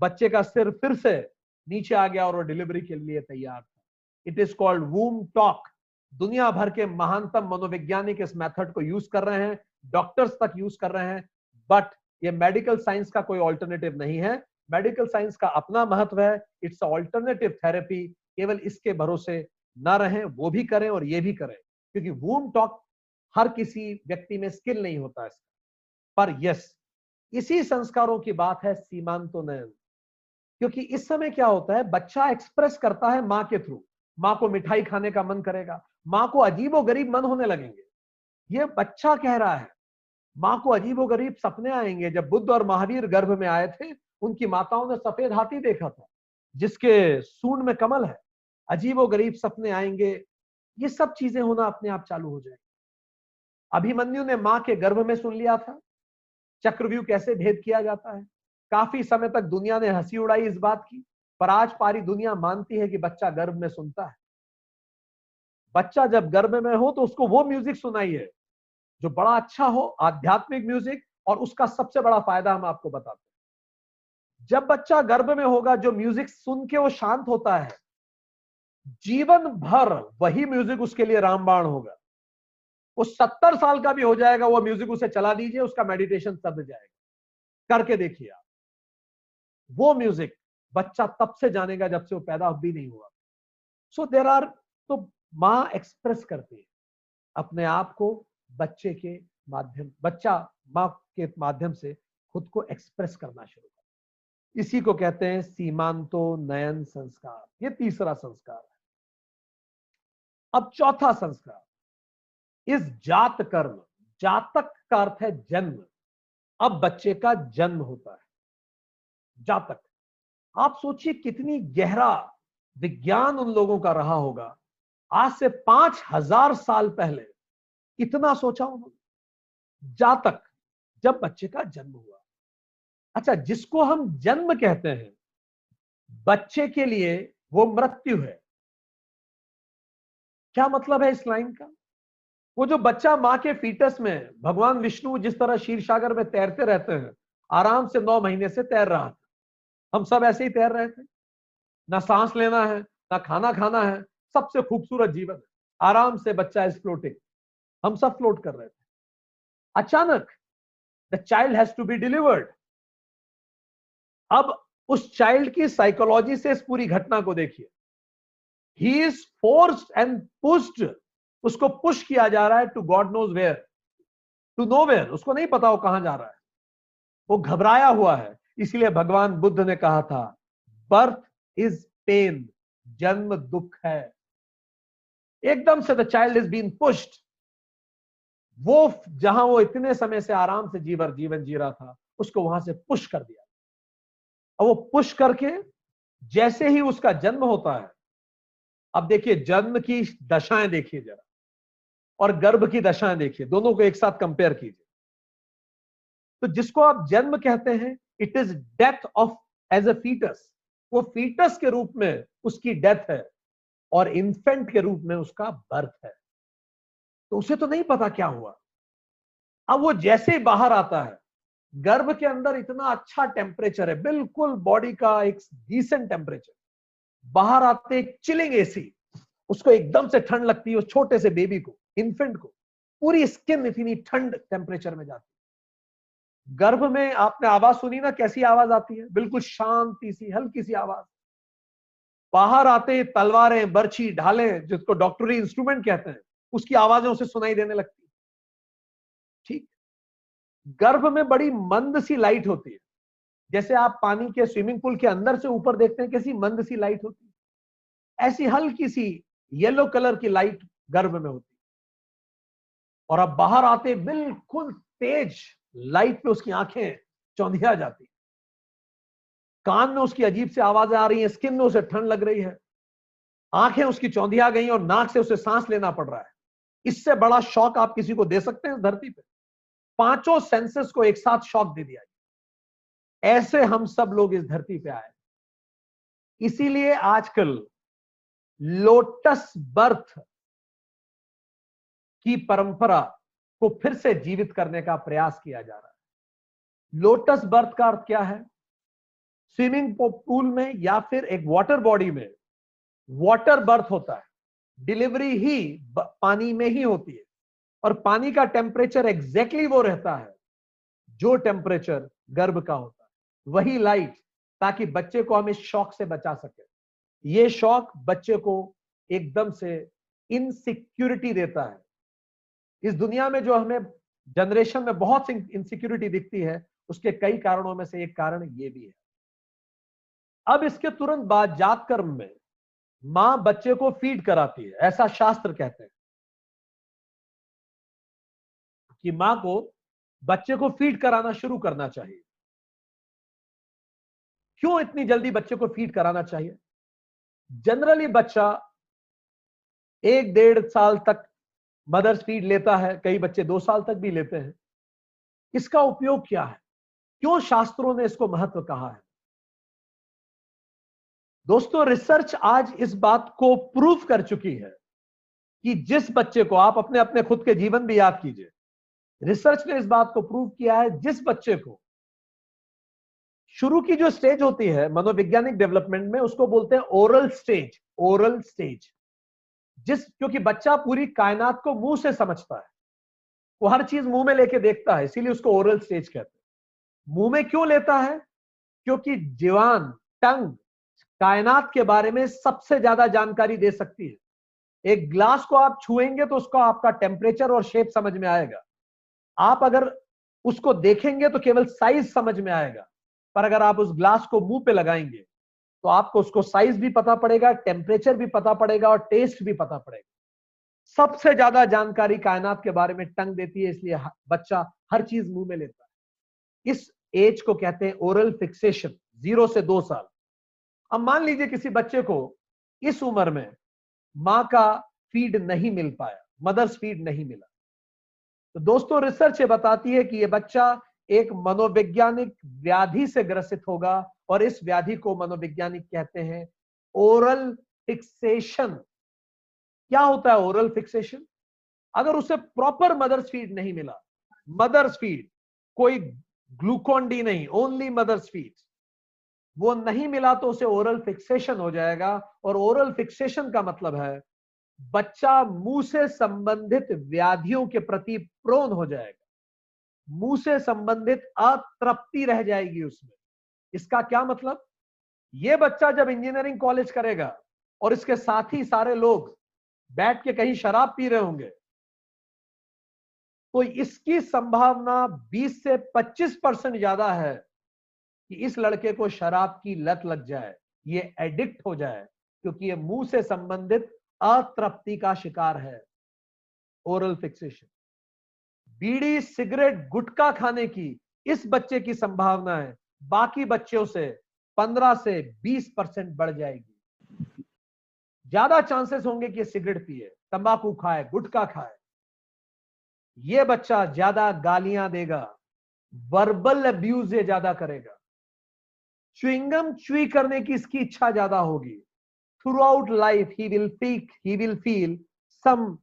बच्चे का सिर फिर से नीचे आ गया और वो डिलीवरी के लिए तैयार था। It is called womb talk दुनिया भर के महानतम मनोवैज्ञानिक इस मेथड को यूज़ कर रहे हैं डॉक्टर्स तक यूज़ कर रहे हैं बट ये मेडिकल साइंस का कोई ऑल्टरनेटिव नहीं है। मेडिकल साइंस का अपना महत्व है। इट्स ऑल्टरनेटिव थेरेपी केवल इसके भरोसे ना रहें, वो भी करें और ये भी करें। क्योंकि वूम टॉक हर किसी व्यक्ति में स्किल नहीं होता इसका। पर यस इसी संस्कारों की बात है सीमांतोनयन क्योंकि इस समय क्या होता है, बच्चा एक्सप्रेस करता है माँ के थ्रू माँ को मिठाई खाने का मन करेगा। माँ को अजीबो गरीब मन होने लगेंगे। ये बच्चा कह रहा है माँ को अजीबो गरीब सपने आएँगे। जब बुद्ध और महावीर गर्भ में आए थे, उनकी माताओं ने सफ़ेद हाथी देखा था, जिसके सूंड में कमल है। अजीबो गरीब सपने आएँगे। ये सब चीज़ें होना अपने आप चालू हो जाएँगे। अभिमन्यु ने माँ के गर्भ में सुन लिया था। चक्रव्यूह कैसे भेद किया जाता है? काफ़ी समय तक दुनिया ने हँसी उड़ाई इस बात की, पर आज पारी दुनिया मानती है कि बच्चा गर्भ में सुनता है। बच्चा जब गर्भ में हो तो उसको वो म्यूज़िक सुनाइए। जो बड़ा अच्छा हो, आध्यात्मिक म्यूज़िक और उसका सबसे बड़ा फ़ायदा हम आपको बताते हैं। जब बच्चा गर्भ में होगा, जो म्यूज़िक सुन के वो शांत होता है, जीवन भर वही म्यूज़िक उसके लिए रामबाण होगा। वो सत्तर साल का भी हो जाएगा, वो म्यूज़िक उसे चला दीजिए, उसका मेडिटेशन सद जाएगा। करके देखिए आप। वो म्यूज़िक बच्चा तब से जानेगा जब से वो पैदा भी नहीं हुआ। सो देर आर तो माँ एक्सप्रेस करती है अपने आप को बच्चे के माध्यम, बच्चा माँ के माध्यम से खुद को एक्सप्रेस करना शुरू कर इसी को कहते हैं सीमांतो नयन संस्कार। ये तीसरा संस्कार है। अब चौथा संस्कार। इस जात कर्म, जातक का अर्थ है जन्म। अब बच्चे का जन्म होता है। जातक। आप सोचिए कितनी गहरा विज्ञान उन लोगों का रहा होगा। आज से पाँच हज़ार साल पहले इतना सोचा उन्होंने। जातक जब बच्चे का जन्म हुआ। अच्छा जिसको हम जन्म कहते हैं, बच्चे के लिए वो मृत्यु है। क्या मतलब है इस लाइन का? वो जो बच्चा माँ के फीटस में भगवान विष्णु जिस तरह शीर सागर में तैरते रहते हैं, आराम से नौ महीने से तैर रहा था। हम सब ऐसे ही तैर रहे थे। ना सांस लेना है, ना खाना खाना है, सबसे खूबसूरत जीवन है। आराम से बच्चा इस फ्लोटिंग हम सब फ्लोट कर रहे थे। अचानक the child has to be delivered अब उस चाइल्ड की साइकोलॉजी से इस पूरी घटना को देखिए। He is forced and pushed उसको पुश किया जा रहा है to God knows where to nowhere उसको नहीं पता वो कहाँ जा रहा है। वो घबराया हुआ है, इसलिए भगवान बुद्ध ने कहा था बर्थ इज़ पेन जन्म दुख है। एकदम से the child is been pushed वो जहाँ वो इतने समय से आराम से जीवर, जीवन जी रहा था, उसको वहाँ से पुश कर दिया। और वो पुश करके जैसे ही उसका जन्म होता है, अब देखिए जन्म की दशाएँ देखिए जरा और गर्भ की दशाएँ देखिए, दोनों को एक साथ कंपेयर कीजिए। तो जिसको आप जन्म कहते हैं it is death of as a foetus वो फीटस के रूप में उसकी डेथ है और इन्फेंट के रूप में उसका बर्थ है। तो उसे तो नहीं पता क्या हुआ। अब वो जैसे ही बाहर आता है, गर्भ के अंदर इतना अच्छा टेम्परेचर है, बिल्कुल बॉडी का एक डिसेंट टेम्परेचर बाहर आते एक चिलिंग एसी उसको एकदम से ठंड लगती है उस छोटे से बेबी को इन्फेंट को। पूरी स्किन इतनी ठंड टेम्परेचर में जाती है। गर्भ में आपने आवाज़ सुनी ना, कैसी आवाज़ आती है? बिल्कुल शांति सी, हल्की सी आवाज़। बाहर आते तलवारें, बर्छी, ढालें, जिसको डॉक्टरी इंस्ट्रूमेंट कहते हैं उसकी आवाज़ें उसे सुनाई देने लगती। ठीक। गर्भ में बड़ी मंद सी लाइट होती है। जैसे आप पानी के स्विमिंग पूल के अंदर से ऊपर देखते हैं, कैसी मंद सी लाइट होती है। ऐसी हल्की सी येलो कलर की लाइट गर्भ में होती और अब बाहर आते बिल्कुल तेज लाइट पे उसकी आँखें चौंधिया जाती कान में उसकी अजीब से आवाज़ें आ रही हैं, स्किन में उसे ठंड लग रही है। आँखें उसकी चौंधिया गई और नाक से उसे सांस लेना पड़ रहा है। इससे बड़ा शौक आप किसी को दे सकते हैं धरती पे। पाँचों सेंसेस को एक साथ शौक दे दिया ऐसे हम सब लोग इस धरती पे आए। इसीलिए आजकल लोटस बर्थ की परंपरा को फिर से जीवित करने का प्रयास किया जा रहा है। लोटस बर्थ का अर्थ क्या है? स्विमिंग पूल में या फिर एक वाटर बॉडी में वाटर बर्थ होता है। डिलीवरी ही पानी में ही होती है। और पानी का टेम्परेचर एग्जैक्टली वो रहता है, जो टेम्परेचर गर्भ का होता है। वही लाइट ताकि बच्चे को हम इस शौक से बचा सके। ये शौक बच्चे को एकदम से इनसिक्योरिटी देता है। इस दुनिया में जो हमें जनरेशन में बहुत सी इनसिक्योरिटी दिखती है, उसके कई कारणों में से एक कारण ये भी है। अब इसके तुरंत बाद जात कर्म में माँ बच्चे को फ़ीड कराती है, ऐसा शास्त्र कहते हैं। कि माँ को बच्चे को फ़ीड कराना शुरू करना चाहिए। क्यों इतनी जल्दी बच्चे को फ़ीड कराना चाहिए? जनरली बच्चा एक डेढ़ साल तक मदर्स फ़ीड लेता है, कई बच्चे दो साल तक भी लेते हैं। इसका उपयोग क्या है? क्यों शास्त्रों ने इसको महत्व कहा है? दोस्तों रिसर्च आज इस बात को प्रूव कर चुकी है कि जिस बच्चे को आप अपने अपने खुद के जीवन भी याद कीजिए। रिसर्च ने इस बात को प्रूव किया है, जिस बच्चे को। शुरू की जो स्टेज होती है, मनोवैज्ञानिक डेवलपमेंट में उसको बोलते हैं ओरल स्टेज ओरल स्टेज जिस, क्योंकि बच्चा पूरी कायनात को मुँह से समझता है। वो हर चीज़ मुँह में लेके देखता है, इसीलिए उसको ओरल स्टेज कहते हैं। मुँह में क्यों लेता है? क्योंकि जीवान, टंग कायनात के बारे में सबसे ज़्यादा जानकारी दे सकती है। एक ग्लास को आप छुएँगे तो उसका आपका टेम्परेचर और शेप समझ में आएगा। आप अगर उसको देखेंगे तो केवल साइज़ समझ में आएगा। पर अगर आप उस ग्लास को मुँह पे लगाएँगे तो आपको उसको साइज़ भी पता पड़ेगा, टेम्परेचर भी पता पड़ेगा और टेस्ट भी पता पड़ेगा। सबसे ज़्यादा जानकारी कायनात के बारे में टंग देती है, इसलिए बच्चा हर चीज़ मुँह में लेता है। इस एज को कहते हैं ओरल फिक्सेशन, ज़ीरो से दो साल। अब मान लीजिए किसी बच्चे को इस उम्र में माँ का फ़ीड नहीं मिल पाया मदर्स फ़ीड नहीं मिला। तो दोस्तों रिसर्च ये बताती है कि ये बच्चा एक मनोवैज्ञानिक व्याधि से ग्रसित होगा और इस व्याधि को मनोवैज्ञानिक कहते हैं ओरल फिक्सेशन क्या होता है ओरल फिक्सेशन अगर उसे प्रॉपर मदर्स फ़ीड नहीं मिला मदर्स फ़ीड कोई ग्लूकोन डी नहीं ओनली मदर्स फ़ीड वो नहीं मिला तो उसे ओरल फिक्सेशन हो जाएगा। और ओरल फिक्सेशन का मतलब है, बच्चा मुँह से संबंधित व्याधियों के प्रति प्रोन हो जाएगा। मुँह से संबंधित अतृप्ति रह जाएगी उसमें। इसका क्या मतलब? ये बच्चा जब इंजीनियरिंग कॉलेज करेगा और इसके साथ ही सारे लोग बैठ के कहीं शराब पी रहे होंगे तो इसकी संभावना 20 से 25 परसेंट ज़्यादा है। कि इस लड़के को शराब की लत लग जाए, ये एडिक्ट हो जाए, क्योंकि ये मुँह से संबंधित अतृप्ति का शिकार है। Oral fixation bidi, cigarette, gutkha खाने की इस बच्चे की संभावना है। बाकी बच्चों से 15 से 20 परसेंट बढ़ जाएगी। ज़्यादा चांसेस होंगे कि सिगरेट पिए, तंबाकू खाए, गुटखा खाए। ये बच्चा ज़्यादा गालियाँ देगा वर्बल अब्यूज ये ज़्यादा करेगा। च्विंगम च्वी करने की इसकी इच्छा ज़्यादा होगी। Throughout life he will peak he will feel some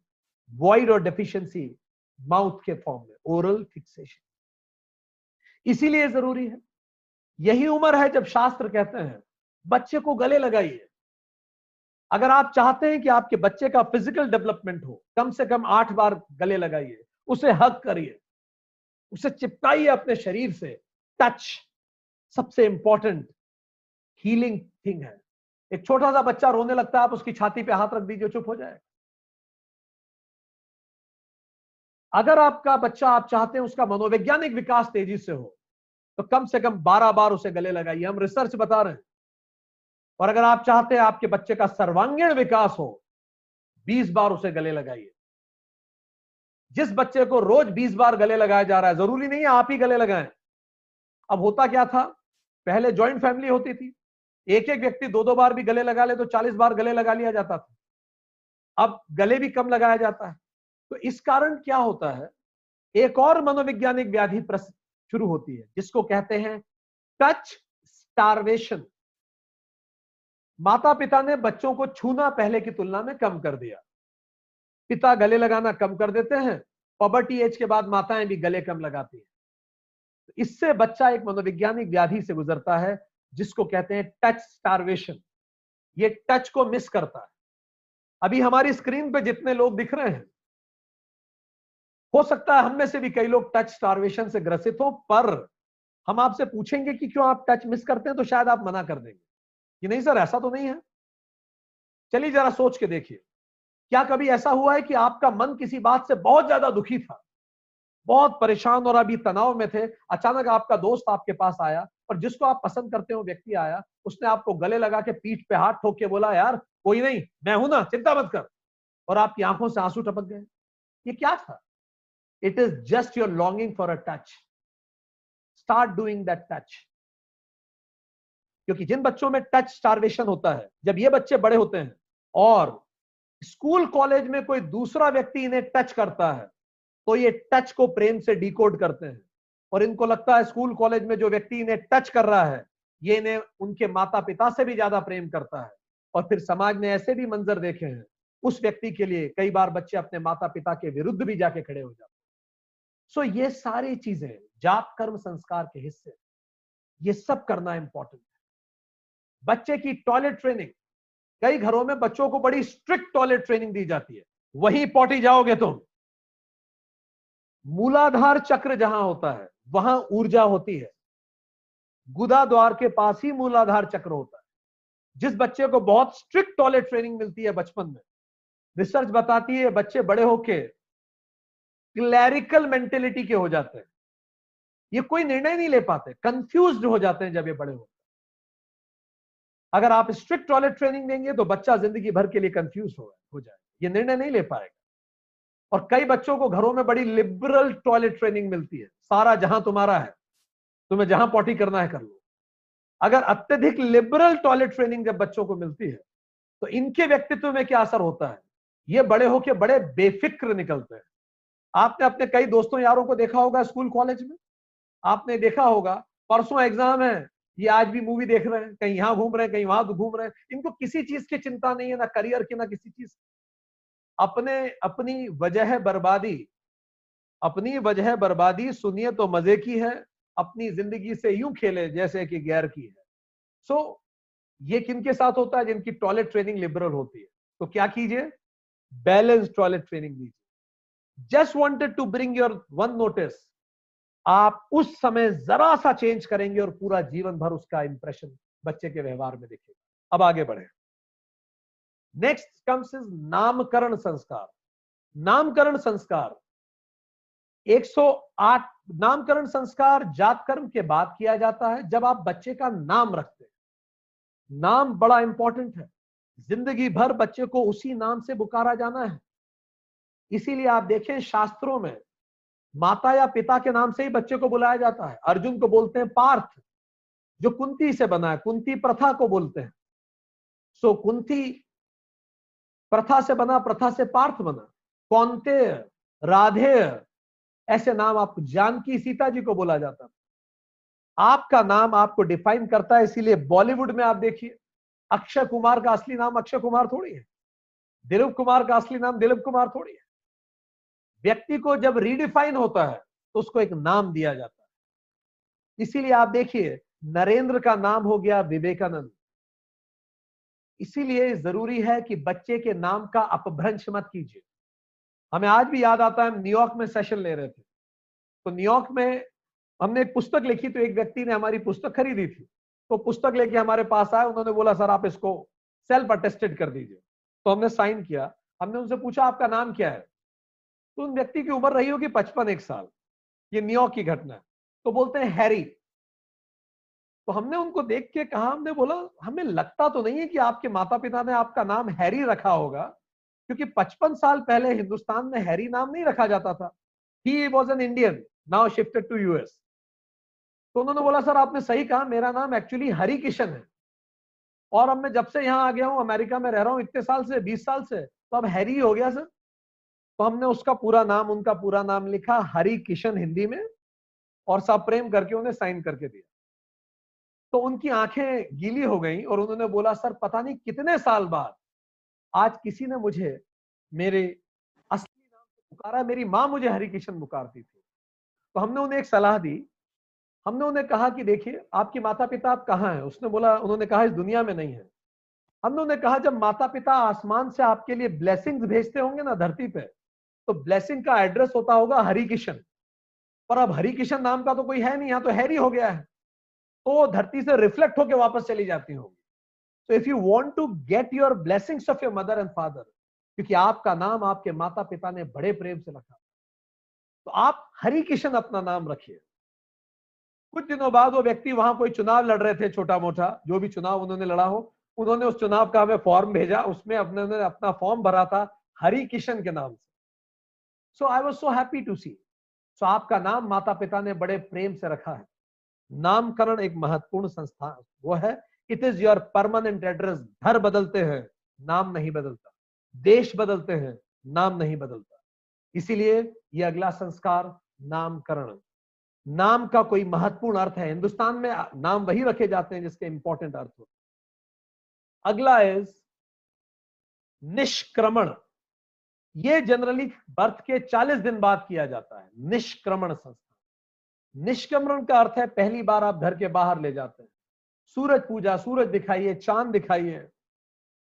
void और डेफिशिएंसी माउथ के फॉर्म में ओरल फिक्सेशन इसीलिए ज़रूरी है। यही उम्र है जब शास्त्र कहते हैं, बच्चे को गले लगाइए। अगर आप चाहते हैं कि आपके बच्चे का फ़िज़िकल डेवलपमेंट हो, कम से कम आठ बार गले लगाइए, उसे हक करिए। उसे चिपकाइए अपने शरीर से टच सबसे इंपॉर्टेंट हीलिंग थिंग है। एक छोटा सा बच्चा रोने लगता है, आप उसकी छाती पे हाथ रख दीजिए, चुप हो जाए अगर आपका बच्चा, आप चाहते हैं उसका मनोवैज्ञानिक विकास तेज़ी से हो तो कम से कम 12 बार उसे गले लगाइए। हम रिसर्च बता रहे हैं। और अगर आप चाहते हैं आपके बच्चे का सर्वांगीण विकास हो 20 बार उसे गले लगाइए। जिस बच्चे को रोज 20 बार गले लगाया जा रहा है, ज़रूरी नहीं है आप ही गले लगाएँ। अब होता क्या था? पहले ज्वाइंट फैमिली होती थी। एक एक व्यक्ति दो दो बार भी गले लगा ले तो 40 बार गले लगा लिया जाता था। अब गले भी कम लगाया जाता है। तो इस कारण क्या होता है? एक और मनोवैज्ञानिक व्याधि शुरू होती है, जिसको कहते हैं टच स्टारवेशन माता पिता ने बच्चों को छूना पहले की तुलना में कम कर दिया। पिता गले लगाना कम कर देते हैं पॉबर्टी एज के बाद माताएँ भी गले कम लगाती हैं। तो इससे बच्चा एक मनोवैज्ञानिक व्याधि से गुजरता है, जिसको कहते हैं टच स्टारवेशन। ये टच को मिस करता है। अभी हमारी स्क्रीन पे जितने लोग दिख रहे हैं, हो सकता है हम में से भी कई लोग टच स्टारवेशन से ग्रसित हो, पर हम आपसे पूछेंगे कि क्यों आप टच मिस करते हैं तो शायद आप मना कर देंगे। कि नहीं सर, ऐसा तो नहीं है। चलिए जरा सोच के देखिए। क्या कभी ऐसा हुआ है कि आपका मन किसी बात से बहुत ज़्यादा दुखी था? बहुत परेशान और अभी तनाव में थे। अचानक आपका दोस्त आपके पास आया और जिसको आप पसंद करते हो, व्यक्ति आया, उसने आपको गले लगा के पीठ पे हाथ ठोक के बोला, यार, कोई नहीं, मैं हूँ ना, चिंता मत कर। और आपकी आँखों से आँसू टपक गए। ये क्या था? It is just your longing for a touch start doing that touch. क्योंकि जिन बच्चों में टच स्टारवेशन होता है, जब ये बच्चे बड़े होते हैं और स्कूल, कॉलेज में कोई दूसरा व्यक्ति इन्हें टच करता है तो ये टच को प्रेम से डिकोड करते हैं। और इनको लगता है स्कूल, कॉलेज में जो व्यक्ति इन्हें टच कर रहा है, ये इन्हें उनके माता पिता से भी ज़्यादा प्रेम करता है। और फिर समाज में ऐसे भी मंजर देखे हैं, उस व्यक्ति के लिए कई बार बच्चे अपने माता पिता के विरुद्ध भी जाके खड़े हो जाते हैं। सो ये सारी चीज़ें जात, कर्म, संस्कार के हिस्से ये सब करना इंपॉर्टेंट है। बच्चे की टॉयलेट ट्रेनिंग कई घरों में बच्चों को बड़ी स्ट्रिक्ट टॉयलेट ट्रेनिंग दी जाती है। वहीं पॉटी जाओगे तुम। मूलाधार चक्र जहाँ होता है, वहाँ ऊर्जा होती है। गुदा द्वार के पास ही मूलाधार चक्र होता है, जिस बच्चे को बहुत स्ट्रिक्ट टॉयलेट ट्रेनिंग मिलती है बचपन में। रिसर्च बताती है, बच्चे बड़े होके क्लैरिकल मेंटेलिटी के हो जाते हैं। ये कोई निर्णय नहीं ले पाते कंफ्यूज हो जाते हैं जब ये बड़े होते अगर आप स्ट्रिक्ट टॉयलेट ट्रेनिंग देंगे तो बच्चा ज़िंदगी भर के लिए कंफ्यूज हो हो जाए ये निर्णय नहीं ले पाएगा। और कई बच्चों को घरों में बड़ी लिबरल टॉयलेट ट्रेनिंग मिलती है। सारा जहाँ तुम्हारा है, तुम्हें जहाँ पॉटी करना है कर लो। अगर अत्यधिक लिबरल टॉयलेट ट्रेनिंग जब बच्चों को मिलती है तो इनके व्यक्तित्व में क्या असर होता है? ये बड़े होके बड़े बेफिक्र निकलते हैं। आपने अपने कई दोस्तों यारों को देखा होगा स्कूल कॉलेज में? आपने देखा होगा, परसों एग्ज़ाम है, ये आज भी मूवी देख रहे हैं, कहीं यहाँ घूम रहे हैं, कहीं वहाँ घूम रहे हैं। इनको किसी चीज़ की चिंता नहीं है, ना करियर की, ना किसी चीज़ अपने अपनी वजह बर्बादी अपनी वजह बर्बादी सुनिए तो मज़े की है अपनी ज़िंदगी से यूँ खेले जैसे कि गैर की है। सो so, ये किनके साथ होता है जिनकी टॉयलेट ट्रेनिंग लिबरल होती है? तो क्या कीजिए? बैलेंस टॉयलेट ट्रेनिंग दीजिए just wanted to bring your one notice आप उस समय जरा सा चेंज करेंगे और पूरा जीवन भर उसका इंप्रेशन बच्चे के व्यवहार में दिखेगा अब आगे बढ़े। नेक्स्ट कम्स इज़ नामकरण संस्कार नामकरण संस्कार 108 नामकरण संस्कार जात कर्म के बाद किया जाता है जब आप बच्चे का नाम रखते हैं। नाम बड़ा इंपॉर्टेंट है। ज़िंदगी भर बच्चे को उसी नाम से पुकारा जाना है। इसीलिए आप देखें शास्त्रों में, माता या पिता के नाम से ही बच्चे को बुलाया जाता है। अर्जुन को बोलते हैं पार्थ, जो कुंती से बना है, कुंती प्रथा को बोलते हैं। सो कुंती प्रथा से बना, प्रथा से पार्थ बना। कौनते? राधे। ऐसे नाम आपको जानकी सीता जी को बोला जाता आपका नाम आपको डिफाइन करता है, इसीलिए बॉलीवुड में आप देखिए। अक्षय कुमार का असली नाम अक्षय कुमार थोड़ी है। दिलीप कुमार का असली नाम दिलीप कुमार थोड़ी है। व्यक्ति को जब रीडिफाइन होता है तो उसको एक नाम दिया जाता है। इसीलिए आप देखिए, नरेंद्र का नाम हो गया विवेकानंद। इसीलिए ज़रूरी है कि बच्चे के नाम का अपभ्रंश मत कीजिए। हमें आज भी याद आता है, हम न्यूयॉर्क में सेशन ले रहे थे। तो न्यूयॉर्क में हमने एक पुस्तक लिखी तो एक व्यक्ति ने हमारी पुस्तक खरीदी थी। तो पुस्तक लेके हमारे पास आए, उन्होंने बोला, सर, आप इसको सेल्फ अटेस्टेड कर दीजिए। तो हमने साइन किया। हमने उनसे पूछा, आपका नाम क्या है? तो उन व्यक्ति की उम्र रही होगी पचपन एक साल। ये न्यूयॉर्क की घटना है। तो बोलते हैं, हैरी। तो हमने उनको देख के कहा, हमने बोला, हमें लगता तो नहीं है कि आपके माता पिता ने आपका नाम हैरी रखा होगा, क्योंकि 55 साल पहले हिंदुस्तान में हैरी नाम नहीं रखा जाता था। He was an Indian now shifted to US तो उन्होंने बोला, सर, आपने सही कहा, मेरा नाम एक्चुअली हरी किशन है। और अब मैं जब से यहाँ आ गया हूँ, अमेरिका में रह रहा हूँ, इतने साल से, बीस साल से तो अब हैरी हो गया, सर। तो हमने उसका पूरा नाम, उनका पूरा नाम लिखा, हरी किशन हिंदी में, और सब प्रेम करके उन्हें साइन करके दिया। तो उनकी आँखें गीली हो गई और उन्होंने बोला, सर, पता नहीं कितने साल बाद आज किसी ने मुझे मेरे असली नाम से पुकारा, मेरी माँ मुझे हरि किशन पुकारती थी। तो हमने उन्हें एक सलाह दी। हमने उन्हें कहा कि, देखिए, आपके माता पिता आप कहाँ हैं? उसने बोला, उन्होंने कहा, इस दुनिया में नहीं है। हमने उन्हें कहा, जब माता पिता आसमान से आपके लिए ब्लेसिंग्स भेजते होंगे ना धरती पे तो ब्लेसिंग का एड्रेस होता होगा हरि किशन पर अब हरि किशन नाम का तो कोई है नहीं, यहाँ तो हैरी हो गया है। तो धरती से रिफ्लेक्ट होकर वापस चली जाती होगी। तो if you want to get your blessings of your mother and father क्योंकि आपका नाम आपके माता पिता ने बड़े प्रेम से रखा। तो आप हरि किशन अपना नाम रखिए। कुछ दिनों बाद वो व्यक्ति वहाँ कोई चुनाव लड़ रहे थे छोटा मोटा जो भी चुनाव उन्होंने लड़ा हो, उन्होंने उस चुनाव का हमें फॉर्म भेजा, उसमें अपने अपना फॉर्म भरा था, हरि किशन के नाम से। So I was so happy to see so आपका नाम माता पिता ने बड़े प्रेम से रखा है। नामकरण एक महत्वपूर्ण संस्थान वो है। It is your permanent address घर बदलते हैं, नाम नहीं बदलता। देश बदलते हैं, नाम नहीं बदलता। इसीलिए ये अगला संस्कार, नामकरण। नाम का कोई महत्वपूर्ण अर्थ है। हिंदुस्तान में नाम वही रखे जाते हैं जिसके इंपॉर्टेंट अर्थ होते अगला इज़ निष्क्रमण। ये जनरली बर्थ के 40 दिन बाद किया जाता है। निष्क्रमण संस्कार। निष्क्रमण का अर्थ है, पहली बार आप घर के बाहर ले जाते हैं। सूरज पूजा, सूरज दिखाइए, चाँद दिखाइए।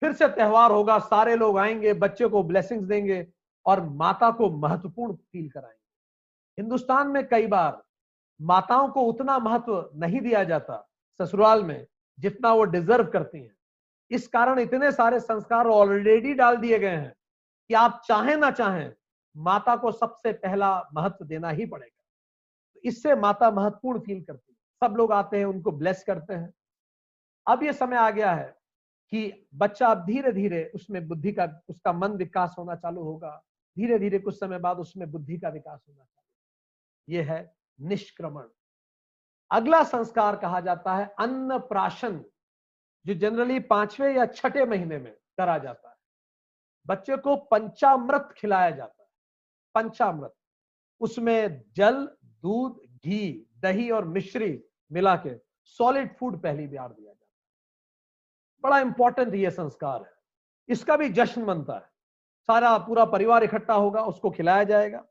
फिर से त्योहार होगा, सारे लोग आएँगे, बच्चे को ब्लेसिंग्स देंगे और माता को महत्वपूर्ण फील कराएँगे। हिंदुस्तान में कई बार माताओं को उतना महत्व नहीं दिया जाता ससुराल में जितना वो डिजर्व करती हैं। इस कारण इतने सारे संस्कार ऑलरेडी डाल दिए गए हैं कि आप चाहें ना चाहें, माता को सबसे पहला महत्व देना ही पड़ेगा। इससे माता महत्वपूर्ण फील करती है। सब लोग आते हैं, उनको ब्लेस करते हैं। अब ये समय आ गया है कि बच्चा धीरे धीरे उसमें बुद्धि का, उसका मन विकास होना चालू होगा। धीरे धीरे कुछ समय बाद उसमें बुद्धि का विकास होना चालू ये है निष्क्रमण। अगला संस्कार कहा जाता है अन्न प्राशन जो जनरली पाँचवें या छठे महीने में करा जाता है। बच्चे को पंचामृत खिलाया जाता है। पंचामृत। उसमें जल दूध, घी, दही और मिश्री मिला के सॉलिड फ़ूड पहली बार दिया जाता है। बड़ा इंपॉर्टेंट ये संस्कार है। इसका भी जश्न बनता है। सारा पूरा परिवार इकट्ठा होगा, उसको खिलाया जाएगा।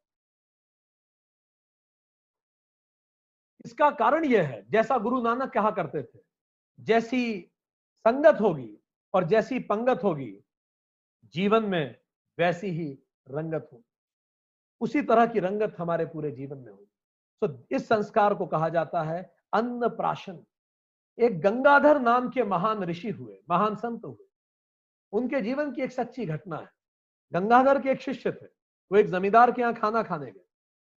इसका कारण यह है, जैसा गुरु नानक कहा करते थे, जैसी संगत होगी और जैसी पंगत होगी, जीवन में वैसी ही रंगत होगी। उसी तरह की रंगत हमारे पूरे जीवन में होगी। तो इस संस्कार को कहा जाता है अन्न प्राशन एक गंगाधर नाम के महान ऋषि हुए, महान संत हुए। उनके जीवन की एक सच्ची घटना है। गंगाधर के एक शिष्य थे। वो एक जमींदार के यहाँ खाना खाने गए।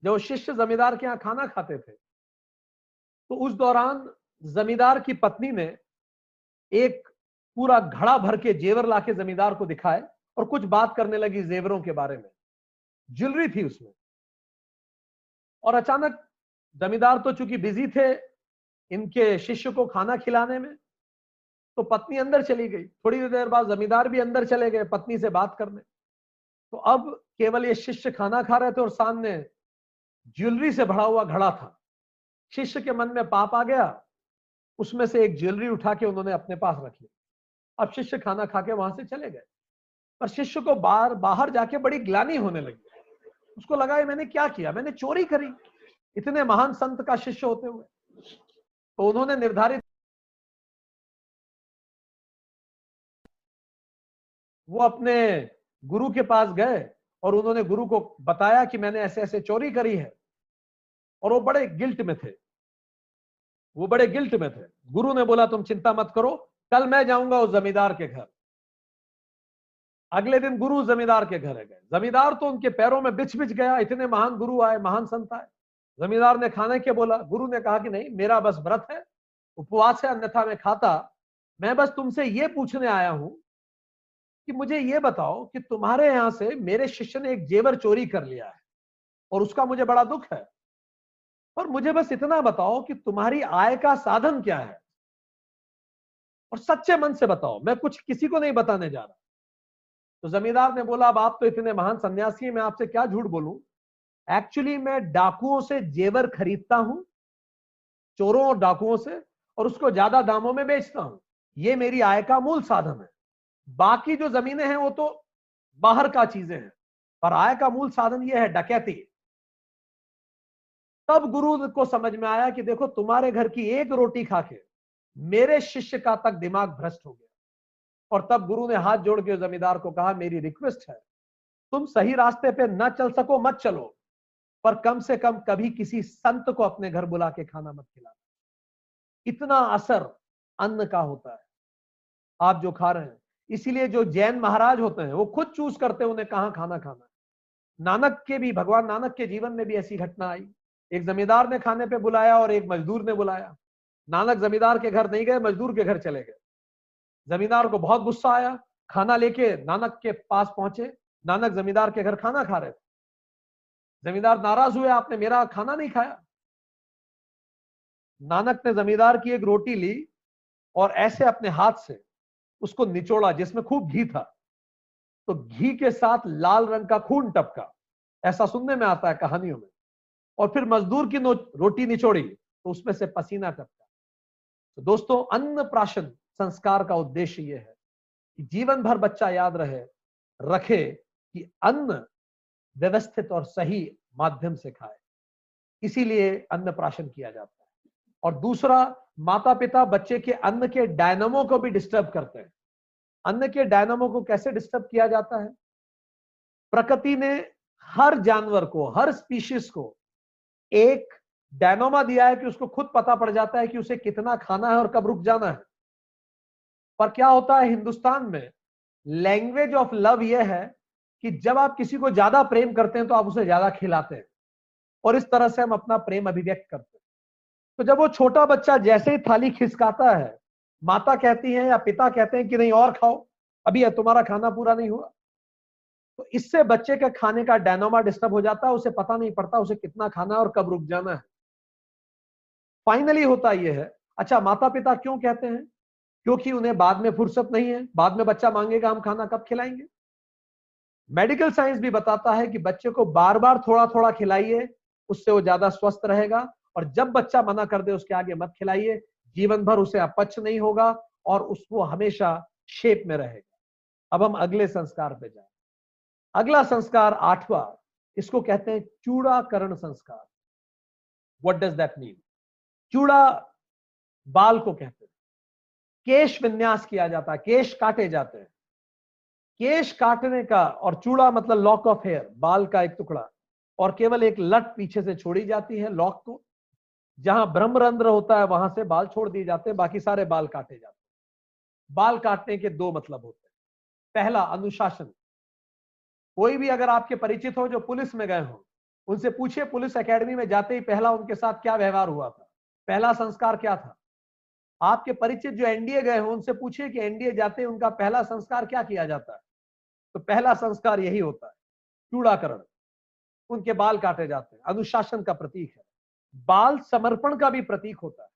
जब शिष्य जमींदार के यहाँ खाना खाते थे तो उस दौरान जमींदार की पत्नी ने एक पूरा घड़ा भर के जेवर लाके जमींदार को दिखाए और कुछ बात करने लगी जेवरों के बारे में। ज्वेलरी थी उसमें। और अचानक जमींदार तो चूँकि बिज़ी थे इनके शिष्य को खाना खिलाने में तो पत्नी अंदर चली गई। थोड़ी देर बाद जमींदार भी अंदर चले गए पत्नी से बात करने। तो अब केवल ये शिष्य खाना खा रहे थे और सामने ज्वेलरी से भरा हुआ घड़ा था। शिष्य के मन में पाप आ गया। उसमें से एक ज्वेलरी उठा के उन्होंने अपने पास रख ली। अब शिष्य खाना खा के वहाँ से चले गए। पर शिष्य को बाहर बाहर जाके बड़ी ग्लानी होने लगी। उसको लगा मैंने क्या किया? मैंने चोरी करी। इतने महान संत का शिष्य होते हुए। तो उन्होंने निर्धारित वो अपने गुरु के पास गए और उन्होंने गुरु को बताया कि मैंने ऐसे ऐसे चोरी करी है। और वो बड़े गिल्ट में थे। वो बड़े गिल्ट में थे। गुरु ने बोला, तुम चिंता मत करो, कल मैं जाऊँगा उस जमींदार के घर। अगले दिन गुरु जमींदार के घर गए। जमींदार तो उनके पैरों में बिछ बिछ गया, इतने महान गुरु आए, महान संत आए। जमींदार ने खाने के बोला, गुरु ने कहा कि नहीं, मेरा बस व्रत है, उपवास है, अन्यथा मैं खाता, मैं बस तुमसे ये पूछने आया हूँ कि मुझे ये बताओ कि तुम्हारे यहाँ से मेरे शिष्य ने एक जेवर चोरी कर लिया है और उसका मुझे बड़ा दुख है। पर मुझे बस इतना बताओ कि तुम्हारी आय का साधन क्या है? और सच्चे मन से बताओ, मैं कुछ किसी को नहीं बताने जा रहा। तो जमींदार ने बोला, अब आप तो इतने महान सन्यासी हैं, मैं आपसे क्या झूठ बोलूँ? एक्चुअली मैं डाकुओं से जेवर खरीदता हूँ, चोरों और डाकुओं से, और उसको ज़्यादा दामों में बेचता हूँ। ये मेरी आय का मूल साधन है। बाकी जो जमीनें हैं, वो तो बाहर का चीज़ें हैं, पर आय का मूल साधन ये है, डकैती। तब गुरु को समझ में आया कि देखो, तुम्हारे घर की एक रोटी खा के मेरे शिष्य का तक दिमाग भ्रष्ट हो गया। और तब गुरु ने हाथ जोड़ के जमींदार को कहा, मेरी रिक्वेस्ट है, तुम सही रास्ते पे न चल सको, मत चलो। पर कम से कम कभी किसी संत को अपने घर बुला के खाना मत खिलाना। इतना असर अन्न का होता है। आप जो खा रहे हैं, इसीलिए जो जैन महाराज होते हैं, वो खुद चूज़ करते हैं उन्हें कहाँ खाना खाना है। नानक के भी, भगवान नानक के जीवन में भी ऐसी घटना आई। एक जमींदार ने खाने पे बुलाया और एक मजदूर ने बुलाया। नानक जमींदार के घर नहीं गए, मजदूर के घर चले गए। जमींदार को बहुत गुस्सा आया। खाना लेके नानक के पास पहुँचे। नानक जमींदार के घर खाना खा रहे थे। जमींदार नाराज़ हुए, आपने मेरा खाना नहीं खाया? नानक ने जमींदार की एक रोटी ली और ऐसे अपने हाथ से उसको निचोड़ा जिसमें खूब घी था। तो घी के साथ लाल रंग का खून टपका। ऐसा सुनने में आता है कहानियों में। और फिर मजदूर की रोटी निचोड़ी तो उसमें से पसीना टपका। तो दोस्तों अन्न प्राशन संस्कार का उद्देश्य यह है कि जीवन भर बच्चा याद रहे, रखे कि अन्न व्यवस्थित और सही माध्यम से खाए। इसीलिए अन्न प्राशन किया जाता है। और दूसरा माता पिता बच्चे के अन्न के डायनमो को भी डिस्टर्ब करते हैं। अन्न के डायनमो को कैसे डिस्टर्ब किया जाता है? प्रकृति ने हर जानवर को, हर स्पीशीज को एक डायनोमा दिया है कि उसको खुद पता पड़ जाता है कि उसे कितना खाना है और कब रुक जाना है। पर क्या होता है, हिंदुस्तान में लैंग्वेज ऑफ़ लव यह है कि जब आप किसी को ज़्यादा प्रेम करते हैं तो आप उसे ज़्यादा खिलाते हैं। और इस तरह से हम अपना प्रेम अभिव्यक्त करते हैं। तो जब वो छोटा बच्चा जैसे ही थाली खिसकाता है, माता कहती है या पिता कहते हैं कि नहीं और खाओ, अभी तुम्हारा खाना पूरा नहीं हुआ। तो इससे बच्चे के खाने का डायनोमा डिस्टर्ब हो जाता है, उसे पता नहीं पड़ता उसे कितना खाना है और कब रुक जाना है। फाइनली होता यह है अच्छा माता पिता क्यों कहते हैं? क्योंकि उन्हें बाद में फुर्सत नहीं है, बाद में बच्चा मांगेगा हम खाना कब खिलाएँगे? मेडिकल साइंस भी बताता है कि बच्चे को बार बार थोड़ा थोड़ा खिलाइए, उससे वो ज़्यादा स्वस्थ रहेगा और जब बच्चा मना कर दे उसके आगे मत खिलाइए जीवन भर उसे अपच नहीं होगा और उसको हमेशा शेप में रहेगा। अब हम अगले संस्कार पे जाए। अगला संस्कार आठवां, इसको कहते हैं चूड़ाकरण संस्कार। वट डज दैट मीन चूड़ा बाल को कहते हैं। केश विन्यास किया जाता है, केश काटे जाते हैं। केश काटने का और चूड़ा मतलब लॉक ऑफ़ हेयर बाल का एक टुकड़ा, और केवल एक लट पीछे से छोड़ी जाती है लॉक को। जहाँ ब्रह्मरंध्र होता है, वहाँ से बाल छोड़ दिए जाते हैं, बाकी सारे बाल काटे जाते हैं। बाल काटने के दो मतलब होते हैं। पहला, अनुशासन। कोई भी अगर आपके परिचित हो जो पुलिस में गए हो, उनसे पूछिए, पुलिस एकेडमी में जाते ही पहला उनके साथ क्या व्यवहार हुआ था? पहला संस्कार क्या था? आपके परिचित जो एनडीए गए हो, उनसे पूछिए कि एनडीए जाते उनका पहला संस्कार क्या किया जाता है? तो पहला संस्कार यही होता है, चूड़ाकरण। उनके बाल काटे जाते हैं, अनुशासन का प्रतीक है। बाल समर्पण का भी प्रतीक होता है।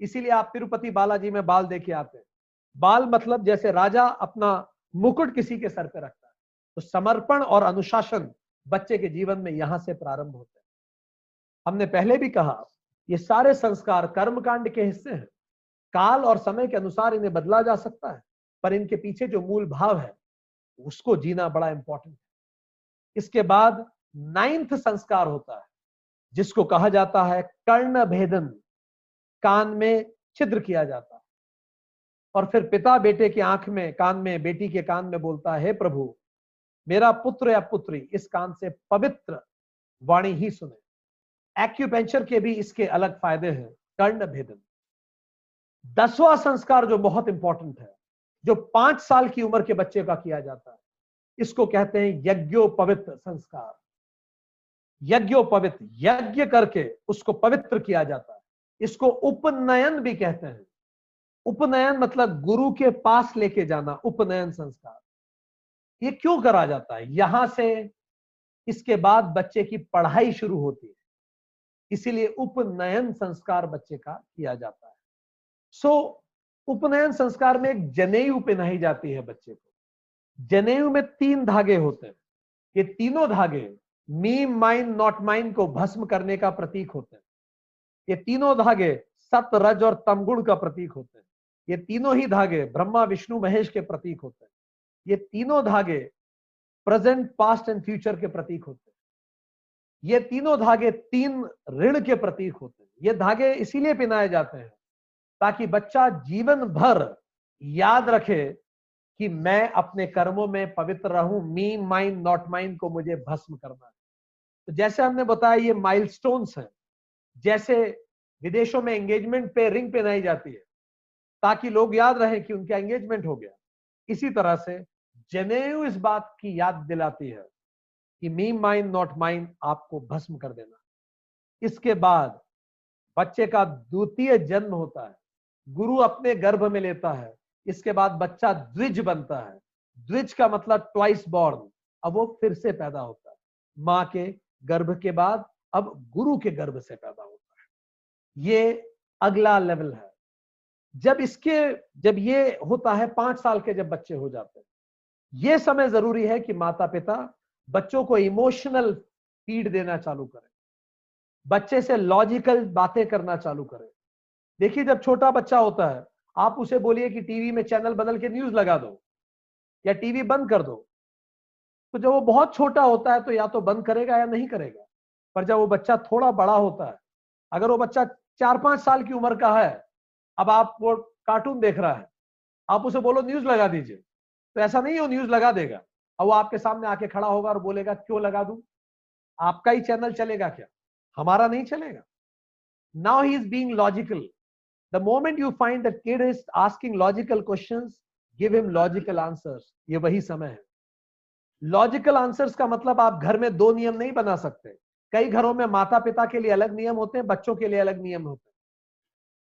इसीलिए आप तिरुपति बालाजी में बाल देखे आते हैं। बाल मतलब जैसे राजा अपना मुकुट किसी के सर पे रखता है तो समर्पण और अनुशासन बच्चे के जीवन में यहाँ से प्रारंभ होते हैं। हमने पहले भी कहा, ये सारे संस्कार कर्मकांड के हिस्से हैं। काल और समय के अनुसार इन्हें बदला जा सकता है, पर इनके पीछे जो मूल भाव है उसको जीना बड़ा इंपॉर्टेंट है। इसके बाद नाइन्थ संस्कार होता है, जिसको कहा जाता है कर्ण भेदन कान में छिद्र किया जाता है। और फिर पिता बेटे की आँख में, कान में, बेटी के कान में बोलता है प्रभु, मेरा पुत्र या पुत्री, इस कान से पवित्र वाणी ही सुने। एक्यूपेंचर के भी इसके अलग फ़ायदे हैं कर्ण भेदन दसवां संस्कार जो बहुत इंपॉर्टेंट है जो पाँच साल की उम्र के बच्चे का किया जाता है, इसको कहते हैं यज्ञोपवित्र संस्कार। यज्ञोपवित्र यज्ञ करके उसको पवित्र किया जाता है। इसको उपनयन भी कहते हैं। उपनयन मतलब गुरु के पास लेके जाना, उपनयन संस्कार। ये क्यों करा जाता है? यहाँ से इसके बाद बच्चे की पढ़ाई शुरू होती है। इसीलिए उपनयन संस्कार बच्चे का किया जाता है। सो उपनयन संस्कार में एक जनेयु पहनाई जाती है बच्चे को। जनेयु में तीन धागे होते हैं। ये तीनों धागे मी माइन नॉट माइन को भस्म करने का प्रतीक होते हैं। ये तीनों धागे सत, रज और तमगुण का प्रतीक होते हैं। ये तीनों ही धागे ब्रह्मा, विष्णु, महेश के प्रतीक होते हैं। ये तीनों धागे प्रेजेंट पास्ट एंड फ्यूचर के प्रतीक होते हैं। ये तीनों धागे तीन ऋण के प्रतीक होते हैं। ये धागे इसीलिए पहनाए जाते हैं ताकि बच्चा जीवन भर याद रखे कि मैं अपने कर्मों में पवित्र रहूँ मी माइंड नॉट माइंड को मुझे भस्म करना है। तो जैसे हमने बताया, ये माइलस्टोन्स हैं। जैसे विदेशों में एंगेजमेंट पे रिंग पहनाई जाती है, ताकि लोग याद रहे कि उनका एंगेजमेंट हो गया। इसी तरह से जनेयु इस बात की याद दिलाती है कि मी माइंड नॉट माइंड आपको भस्म कर देना। इसके बाद बच्चे का द्वितीय जन्म होता है। गुरु अपने गर्भ में लेता है, इसके बाद बच्चा द्विज बनता है। द्विज का मतलब ट्वाइस बॉर्न अब वो फिर से पैदा होता है। माँ के गर्भ के बाद, अब गुरु के गर्भ से पैदा होता है। ये अगला लेवल है। जब इसके, जब ये होता है, पाँच साल के जब बच्चे हो जाते हैं, ये समय ज़रूरी है कि माता पिता बच्चों को इमोशनल फ़ीड देना चालू करें। बच्चे से लॉजिकल बातें करना चालू करें। देखिए, जब छोटा बच्चा होता है, आप उसे बोलिए कि टीवी में चैनल बदल के न्यूज़ लगा दो या टीवी बंद कर दो। तो जब वो बहुत छोटा होता है तो या तो बंद करेगा या नहीं करेगा। पर जब वो बच्चा थोड़ा बड़ा होता है, अगर वो बच्चा चार पाँच साल की उम्र का है, अब आप वो कार्टून देख रहा है, आप उसे बोलो, न्यूज़ लगा दीजिए। तो ऐसा नहीं हो न्यूज़ लगा देगा। और वो आपके सामने आके खड़ा होगा और बोलेगा, क्यों लगा दू? आपका ही चैनल चलेगा क्या? हमारा नहीं चलेगा। Now he is being logical the moment you find the kid is asking logical questions give him logical answers ये वही समय है। लॉजिकल आंसर्स का मतलब आप घर में दो नियम नहीं बना सकते। कई घरों में माता पिता के लिए अलग नियम होते हैं, बच्चों के लिए अलग नियम होते हैं।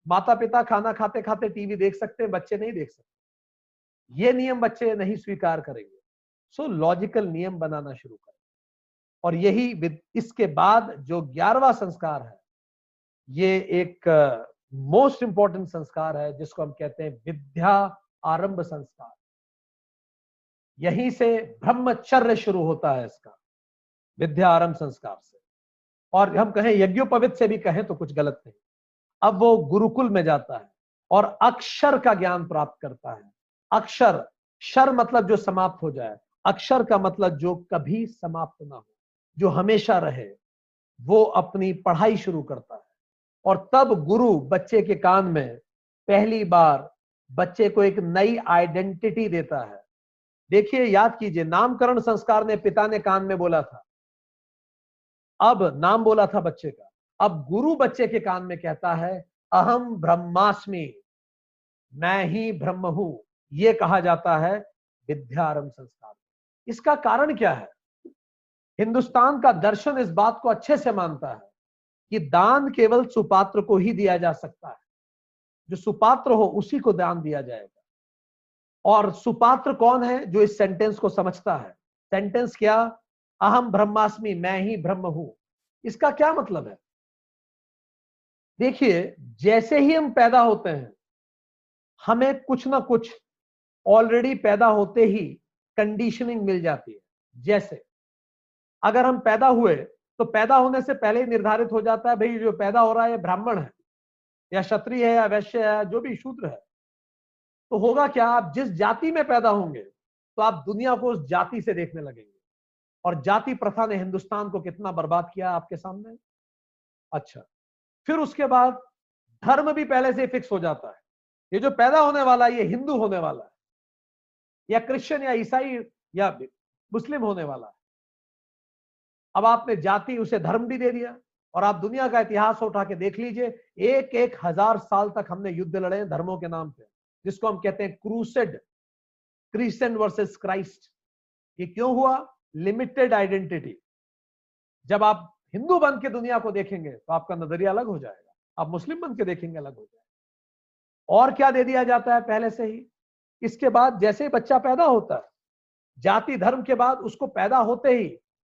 माता पिता खाना खाते खाते टीवी देख सकते हैं, बच्चे नहीं देख सकते। ये नियम बच्चे नहीं स्वीकार करेंगे। सो लॉजिकल नियम बनाना शुरू करें। और यही इसके बाद जो ग्यारहवा संस्कार है, ये एक मोस्ट इंपॉर्टेंट संस्कार है, जिसको हम कहते हैं विद्या आरंभ संस्कार। यहीं से ब्रह्मचर्य शुरू होता है इसका, विद्या आरंभ संस्कार से। और हम कहें यज्ञोपवित से भी कहें तो कुछ गलत नहीं। अब वो गुरुकुल में जाता है और अक्षर का ज्ञान प्राप्त करता है। अक्षर, शर मतलब जो समाप्त हो जाए। अक्षर का मतलब जो कभी समाप्त ना हो, जो हमेशा रहे, वो अपनी पढ़ाई शुरू करता है। और तब गुरु बच्चे के कान में पहली बार बच्चे को एक नई आइडेंटिटी देता है। देखिए, याद कीजिए, नामकरण संस्कार ने पिता ने कान में बोला था। अब नाम बोला था बच्चे का। अब गुरु बच्चे के कान में कहता है अहम ब्रह्मास्मि, मैं ही ब्रह्म हूँ। यह कहा जाता है विद्यारंभ संस्कार। इसका कारण क्या है? हिंदुस्तान का दर्शन इस बात को अच्छे से मानता है। कि दान केवल सुपात्र को ही दिया जा सकता है। जो सुपात्र हो, उसी को दान दिया जाएगा। और सुपात्र कौन है? जो इस सेंटेंस को समझता है। सेंटेंस क्या? अहम ब्रह्मास्मि, मैं ही ब्रह्म हूँ। इसका क्या मतलब है? देखिए, जैसे ही हम पैदा होते हैं, हमें कुछ ना कुछ ऑलरेडी पैदा होते ही कंडीशनिंग मिल जाती है। जैसे, अगर हम पैदा हुए तो पैदा होने से पहले ही निर्धारित हो जाता है, भाई, जो पैदा हो रहा है ब्राह्मण है, या क्षत्रिय है, या वैश्य है जो भी शूद्र है। तो होगा क्या, आप जिस जाति में पैदा होंगे तो आप दुनिया को उस जाति से देखने लगेंगे। और जाति प्रथा ने हिंदुस्तान को कितना बर्बाद किया आपके सामने? अच्छा फिर उसके बाद धर्म भी पहले से फिक्स हो जाता है। ये जो पैदा होने वाला है, ये हिंदू होने वाला है, या क्रिश्चियन, या ईसाई, या मुस्लिम होने वाला है। अब आपने जाति उसे धर्म भी दे दिया और आप दुनिया का इतिहास उठा के देख लीजिए, एक एक हज़ार साल तक हमने युद्ध लड़े हैं धर्मों के नाम पे, जिसको हम कहते हैं क्रूसेड क्रिश्चियन वर्सेस क्राइस्ट ये क्यों हुआ? लिमिटेड आइडेंटिटी जब आप हिंदू बन के दुनिया को देखेंगे तो आपका नज़रिया अलग हो जाएगा, आप मुस्लिम बन के देखेंगे अलग हो जाएगा। और क्या दे दिया जाता है पहले से ही? इसके बाद जैसे ही बच्चा पैदा होता है, जाति धर्म के बाद उसको पैदा होते ही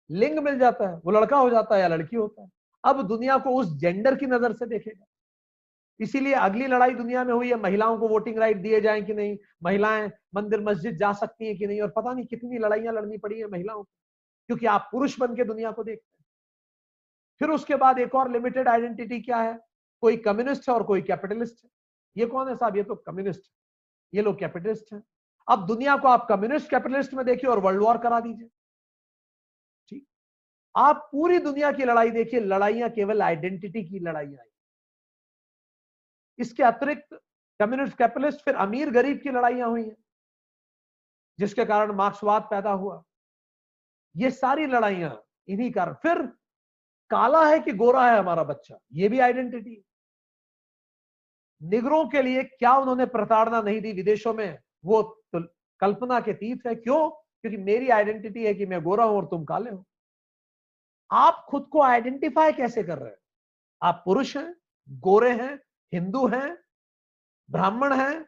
लिंग मिल जाता है, वो लड़का हो जाता है या लड़की होता है। अब दुनिया को उस जेंडर की नज़र से देखेगा। इसीलिए अगली लड़ाई दुनिया में हुई है, महिलाओं को वोटिंग राइट दिए जाए कि नहीं, महिलाएँ मंदिर मस्जिद जा सकती हैं कि नहीं, और पता नहीं कितनी लड़ाइयाँ लड़नी पड़ी है महिलाओं को, क्योंकि आप पुरुष बन के दुनिया को देखते हैं। फिर उसके बाद एक और लिमिटेड आइडेंटिटी क्या है? कोई कम्युनिस्ट है और कोई कैपिटलिस्ट है। ये कौन है साहब? ये तो कम्युनिस्ट है। ये लोग कैपिटलिस्ट है। अब दुनिया को आप कम्युनिस्ट कैपिटलिस्ट में देखिए और वर्ल्ड वॉर करा दीजिए। आप पूरी दुनिया की लड़ाई देखिए, लड़ाइयाँ केवल आइडेंटिटी की लड़ाइयाँ इसके अतिरिक्त कम्युनिस्ट कैपिटलिस्ट फिर अमीर गरीब की लड़ाइयाँ हुई हैं, जिसके कारण मार्क्सवाद पैदा हुआ। ये सारी लड़ाइयाँ इन्हीं कारण। फिर काला है कि गोरा है हमारा बच्चा? ये भी आइडेंटिटी निगरों के लिए क्या उन्होंने प्रताड़ना नहीं दी विदेशों में? वो तो कल्पना के तीत है। क्यों? क्योंकि मेरी आइडेंटिटी है कि मैं गोरा हूँ और तुम काले हो। आप खुद को आइडेंटिफाई कैसे कर रहे हैं? आप पुरुष हैं, गोरे हैं, हिंदू हैं, ब्राह्मण हैं,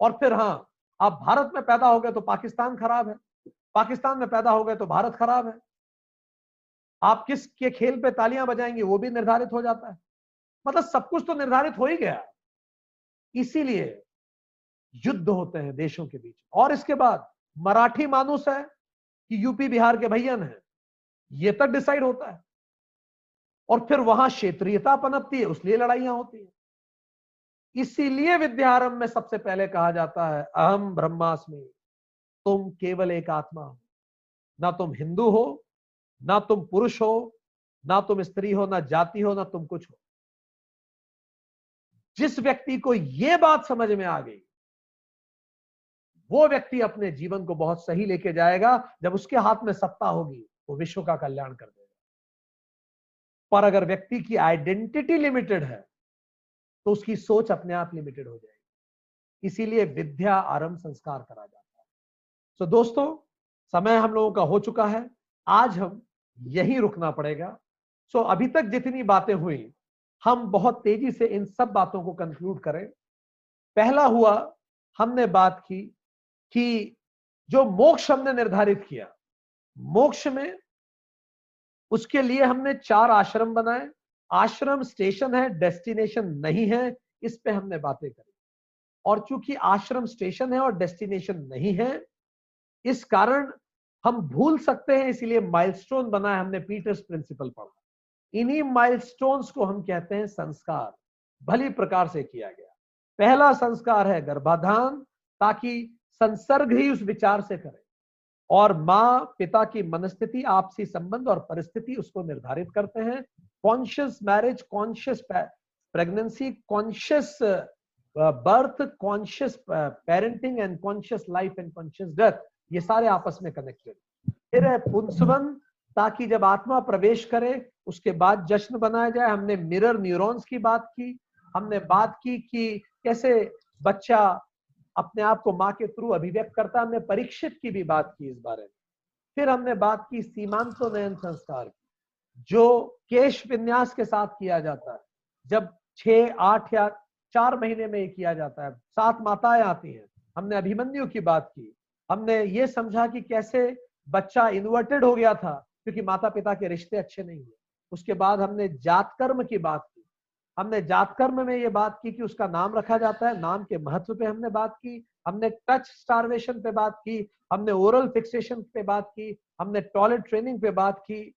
और फिर हाँ आप भारत में पैदा हो गए तो पाकिस्तान खराब है। पाकिस्तान में पैदा हो गए तो भारत खराब है। आप किस के खेल पे तालियाँ बजाएँगे वो भी निर्धारित हो जाता है। मतलब सब कुछ तो निर्धारित हो ही गया। इसीलिए युद्ध होते हैं देशों के बीच। और इसके बाद मराठी मानुस है कि यूपी बिहार के भैयन है। ये तक डिसाइड होता है। और फिर वहाँ क्षेत्रीयता पनपती है, उसलिए लड़ाइयाँ होती है। इसीलिए विद्यारंभ में सबसे पहले कहा जाता है, अहम ब्रह्मास्मि, तुम केवल एक आत्मा हो। ना तुम हिंदू हो, ना तुम पुरुष हो, ना तुम स्त्री हो, ना जाति हो, ना तुम कुछ हो। जिस व्यक्ति को यह बात समझ में आ गई, वो व्यक्ति अपने जीवन को बहुत सही लेके जाएगा, जब उसके हाथ में सत्ता होगी। वो विश्व का कल्याण कर देगा। पर अगर व्यक्ति की आइडेंटिटी लिमिटेड है तो उसकी सोच अपने आप लिमिटेड हो जाएगी। इसीलिए विद्या आरंभ संस्कार करा जाता है। तो दोस्तों, समय हम लोगों का हो चुका है। आज हम यही रुकना पड़ेगा। सो अभी तक जितनी बातें हुई, हम बहुत तेज़ी से इन सब बातों को कंक्लूड करें। पहला हुआ, हमने बात की कि जो मोक्ष हमने निर्धारित किया मोक्ष में, उसके लिए हमने चार आश्रम बनाए। आश्रम स्टेशन है, डेस्टिनेशन नहीं है, इस पे हमने बातें करी। और चूँकि आश्रम स्टेशन है और डेस्टिनेशन नहीं है, इस कारण हम भूल सकते हैं, इसीलिए माइलस्टोन बनाया हमने, पीटर्स प्रिंसिपल पढ़ा इन्हीं माइलस्टोन्स को हम कहते हैं संस्कार। भली प्रकार से किया गया। पहला संस्कार है गर्भाधान, ताकि संसर्ग ही उस विचार से करे। और माँ पिता की मनस्थिति, आपसी संबंध और परिस्थिति उसको निर्धारित करते हैं। Conscious marriage conscious pregnancy conscious birth conscious parenting and conscious life and conscious death ये सारे आपस में कनेक्टेड फिर है पुंसवन, ताकि जब आत्मा प्रवेश करे, उसके बाद जश्न बनाया जाए। हमने मिरर न्यूरॉन्स की बात की, हमने बात की कि कैसे बच्चा अपने आप को माँ के थ्रू अभिव्यक्त करता, हमने परीक्षित की भी बात की इस बारे में। फिर हमने बात की सीमांतो नयन संस्कार की, जो केश विन्यास के साथ किया जाता है। जब छह, आठ या चार महीने में ये किया जाता है, सात माताएँ आती हैं, हमने अभिमन्यु की बात की, हमने ये समझा कि कैसे बच्चा इन्वर्टेड हो गया था, क्योंकि माता पिता के रिश्ते अच्छे नहीं हुए उसके बाद हमने जात कर्म की बात हमने जात कर्म में ये बात की कि उसका नाम रखा जाता है, नाम के महत्व पे हमने बात की, हमने टच स्टारवेशन पे बात की, हमने ओरल फिक्सेशन पे बात की, हमने टॉयलेट ट्रेनिंग पे बात की,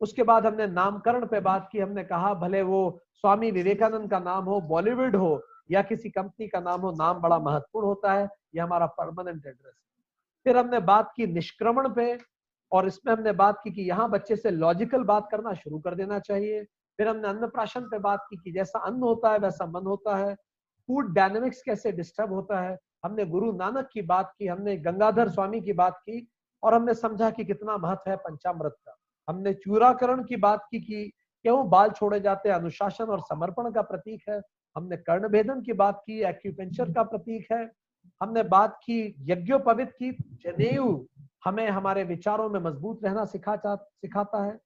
उसके बाद हमने नामकरण पे बात की, हमने कहा भले वो स्वामी विवेकानंद का नाम हो, बॉलीवुड हो, या किसी कंपनी का नाम हो, नाम बड़ा महत्वपूर्ण होता है, ये हमारा परमानेंट एड्रेस फिर हमने बात की निष्क्रमण पे, और इसमें हमने बात की कि यहाँ बच्चे से लॉजिकल बात करना शुरू कर देना चाहिए। फिर हमने अन्न प्राशन पे बात की कि जैसा अन्न होता है वैसा मन होता है। फ़ूड डायनेमिक्स कैसे डिस्टर्ब होता है? हमने गुरु नानक की बात की, हमने गंगाधर स्वामी की बात की और हमने समझा कि कितना महत्व है पंचामृत का। हमने चूराकरण की बात की कि क्यों बाल छोड़े जाते हैं, अनुशासन और समर्पण का प्रतीक है। हमने कर्ण भेदन की बात की एक्यूपेंचर का प्रतीक है। हमने बात की, यज्ञोपवित की, जनेऊ हमें हमारे विचारों में मज़बूत रहना सिखा सिखाता है।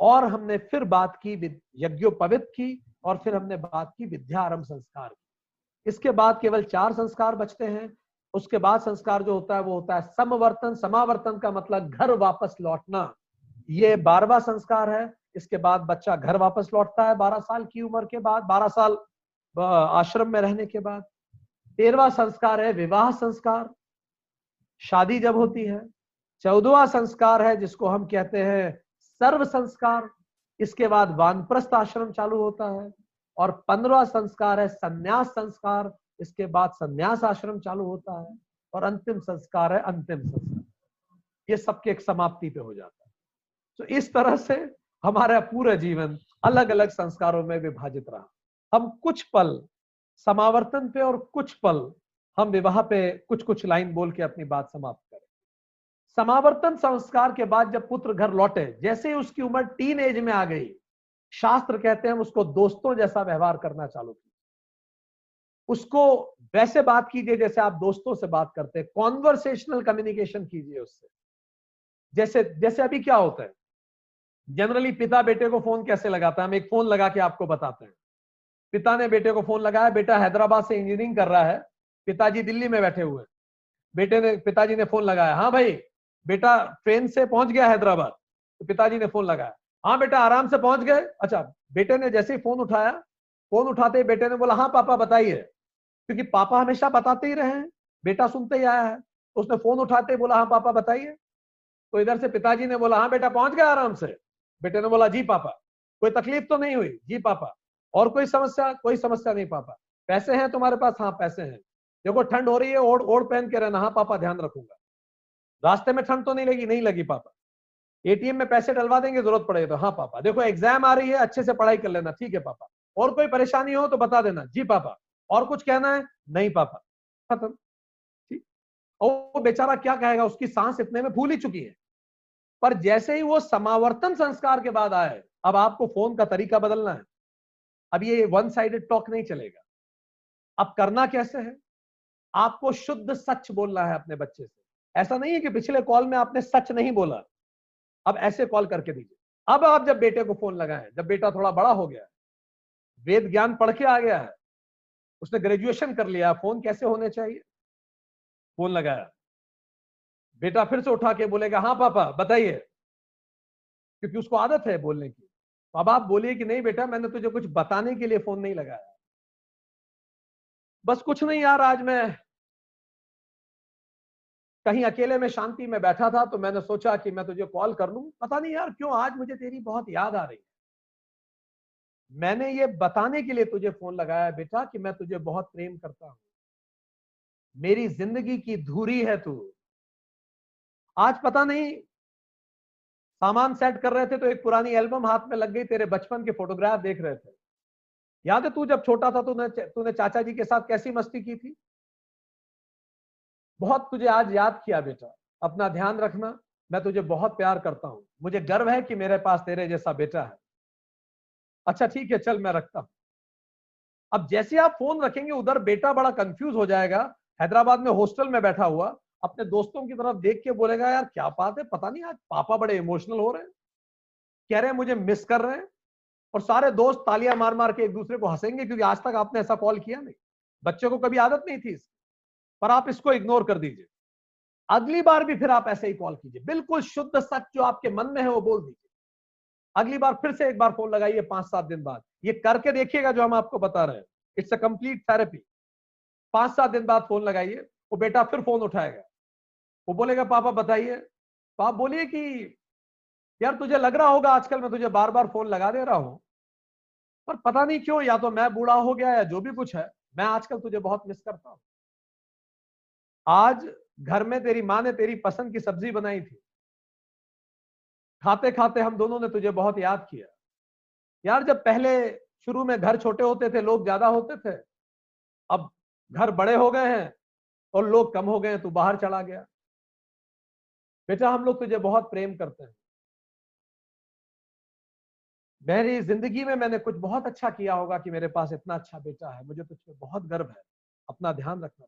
और हमने फिर बात की यज्ञोपवित की और फिर हमने बात की विद्या विद्यारंभ संस्कार की। इसके बाद केवल चार संस्कार बचते हैं। उसके बाद संस्कार जो होता है, वो होता है समवर्तन। समावर्तन का मतलब घर वापस लौटना। ये बारहवा संस्कार है। इसके बाद बच्चा घर वापस लौटता है बारह साल की उम्र के बाद, बारह साल आश्रम में रहने के बाद। तेरवा संस्कार है विवाह संस्कार। शादी जब होती है चौदवा संस्कार है जिसको हम कहते हैं सर्व संस्कार, इसके बाद वानप्रस्थ आश्रम चालू होता है और पंद्रवा संस्कार है संन्यास संस्कार, इसके बाद संन्यास आश्रम चालू होता है और अंतिम संस्कार है अंतिम संस्कार। ये सबके एक समाप्ति पे हो जाता है। तो इस तरह से हमारा पूरा जीवन अलग अलग संस्कारों में विभाजित रहा। हम कुछ पल समावर्तन पे और कुछ पल हम विवाह पे कुछ कुछ लाइन बोल के अपनी बात समाप्त समावर्तन संस्कार के बाद जब पुत्र घर लौटे, जैसे ही उसकी उम्र टीन एज में आ गई, शास्त्र कहते हैं उसको दोस्तों जैसा व्यवहार करना चालू किया। उसको वैसे बात कीजिए जैसे आप दोस्तों से बात करते हैं कॉन्वर्सेशनल कम्युनिकेशन कीजिए उससे। जैसे जैसे अभी क्या होता है? जनरली पिता बेटे को फ़ोन कैसे लगाता है? हम एक फ़ोन लगा के आपको बताते हैं। पिता ने बेटे को फ़ोन लगाया, बेटा हैदराबाद से इंजीनियरिंग कर रहा है, पिताजी दिल्ली में बैठे हुए हैं। बेटे ने, पिताजी ने फ़ोन लगाया हाँ भाई बेटा ट्रेन से पहुँच गया हैदराबाद तो पिताजी ने फ़ोन लगाया। हाँ बेटा, आराम से पहुँच गए। अच्छा बेटे ने जैसे ही फ़ोन उठाया, फ़ोन उठाते ही बेटे ने बोला हाँ पापा, बताइए। क्योंकि पापा हमेशा बताते ही रहे हैं, बेटा सुनते ही आया है। तो उसने फ़ोन उठाते ही बोला हाँ पापा, बताइए। तो इधर से पिताजी ने बोला हाँ बेटा, पहुँच गया आराम से। बेटे ने बोला, जी पापा, कोई तकलीफ़ तो नहीं हुई? जी पापा, और कोई समस्या? कोई समस्या नहीं पापा। पैसे हैं तुम्हारे पास? हाँ पैसे हैं। देखो, ठंड हो रही है, ओढ़ ओढ़ पहन के रहना। हाँ पापा, ध्यान रखूँगा। रास्ते में ठंड तो नहीं लगी नहीं लगी पापा। एटीएम में पैसे डलवा देंगे, ज़रूरत पड़ेगी तो। हाँ पापा, देखो एग्ज़ाम आ रही है, अच्छे से पढ़ाई कर लेना, ठीक है पापा। और कोई परेशानी हो तो बता देना। जी पापा, और कुछ कहना है? नहीं पापा, खत्म। ठीक। और वो बेचारा क्या कहेगा? उसकी सांस इतने में फूल ही चुकी है। पर जैसे ही वो समावर्तन संस्कार के बाद आए, अब आपको फ़ोन का तरीका बदलना है। अब ये वन साइडेड टॉक नहीं चलेगा। अब करना कैसे है? आपको शुद्ध सच बोलना है अपने बच्चे से। ऐसा नहीं है कि पिछले कॉल में आपने सच नहीं बोला। अब ऐसे कॉल करके दीजिए। अब आप जब बेटे को फ़ोन लगाए जब बेटा थोड़ा बड़ा हो गया वेद ज्ञान पढ़ के आ गया है, उसने ग्रेजुएशन कर लिया, फ़ोन कैसे होने चाहिए? फ़ोन लगाया। बेटा फिर से उठा के बोलेगा हाँ पापा, बताइए। क्योंकि उसको आदत है बोलने की। तो अब आप बोलिए कि नहीं बेटा, मैंने तुझे कुछ बताने के लिए फ़ोन नहीं लगाया। बस कुछ नहीं यार, आज मैं कहीं अकेले में शांति में बैठा था तो मैंने सोचा कि मैं तुझे कॉल कर लू। पता नहीं यार क्यों आज मुझे तेरी बहुत याद आ रही है। मैंने ये बताने के लिए तुझे फ़ोन लगाया बेटा कि मैं तुझे बहुत प्रेम करता हूँ। मेरी ज़िंदगी की धूरी है तू। आज पता नहीं, सामान सेट कर रहे थे तो एक पुरानी एल्बम हाथ में लग गई, तेरे बचपन के फोटोग्राफ देख रहे थे। याद है तू जब छोटा था तूने तूने चाचा जी के साथ कैसी मस्ती की थी? बहुत तुझे आज याद किया बेटा। अपना ध्यान रखना, मैं तुझे बहुत प्यार करता हूँ। मुझे गर्व है कि मेरे पास तेरे जैसा बेटा है। अच्छा ठीक है, चल, मैं रखता हूँ। अब जैसे आप फ़ोन रखेंगे, उधर बेटा बड़ा कंफ्यूज हो जाएगा। हैदराबाद में हॉस्टल में बैठा हुआ, अपने दोस्तों की तरफ़ देख के बोलेगा, यार, क्या बात है? पता नहीं, आज पापा बड़े इमोशनल हो रहे हैं। कह रहे हैं, मुझे मिस कर रहे हैं। और सारे दोस्त तालियाँ मार मार के एक दूसरे को हंसेंगे, क्योंकि आज तक आपने ऐसा कॉल किया नहीं। बच्चों को कभी आदत नहीं थी इसकी। पर आप इसको इग्नोर कर दीजिए। अगली बार भी फिर आप ऐसे ही कॉल कीजिए। बिल्कुल शुद्ध सच जो आपके मन में है वो बोल दीजिए। अगली बार फिर से एक बार फ़ोन लगाइए पाँच सात दिन बाद। ये करके देखिएगा जो हम आपको बता रहे हैं। इट्स अ कंप्लीट थेरेपी पाँच सात दिन बाद फ़ोन लगाइए। वो बेटा फिर फ़ोन उठाएगा। वो बोलेगा, पापा, बताइए। तो आप बोलिए कि, यार, तुझे लग रहा होगा आजकल मैं तुझे बार बार फ़ोन लगा दे रहा हूँ। पर पता नहीं क्यों, या तो मैं बूढ़ा हो गया या जो भी कुछ है, मैं आजकल तुझे बहुत मिस करता हूँ। आज घर में तेरी माँ ने तेरी पसंद की सब्ज़ी बनाई थी। खाते खाते हम दोनों ने तुझे बहुत याद किया। यार, जब पहले शुरू में घर छोटे होते थे, लोग ज़्यादा होते थे, अब घर बड़े हो गए हैं और लोग कम हो गए हैं, तू बाहर चला गया। बेटा, हम लोग तुझे बहुत प्रेम करते हैं। मेरी ज़िंदगी में मैंने कुछ बहुत अच्छा किया होगा कि मेरे पास इतना अच्छा बेटा है। मुझे तुझ पर बहुत गर्व है। अपना ध्यान रखना।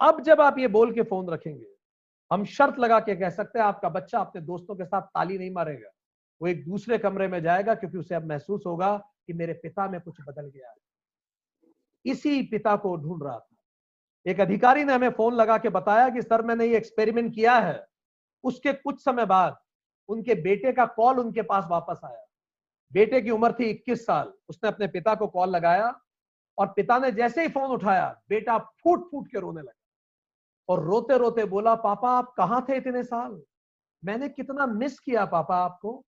अब जब आप ये बोल के फ़ोन रखेंगे, हम शर्त लगा के कह सकते हैं, आपका बच्चा अपने दोस्तों के साथ ताली नहीं मारेगा। वो एक दूसरे कमरे में जाएगा, क्योंकि उसे अब महसूस होगा कि मेरे पिता में कुछ बदल गया है। इसी पिता को ढूंढ रहा था। एक अधिकारी ने हमें फ़ोन लगा के बताया कि, सर, मैंने ये एक्सपेरिमेंट किया है। उसके कुछ समय बाद उनके बेटे का कॉल उनके पास वापस आया। बेटे की उम्र थी 21 साल। उसने अपने पिता को कॉल लगाया और पिता ने जैसे ही फ़ोन उठाया, बेटा फूट फूट के रोने लगा। और रोते रोते बोला, पापा, आप कहाँ थे इतने साल? मैंने कितना मिस किया पापा आपको।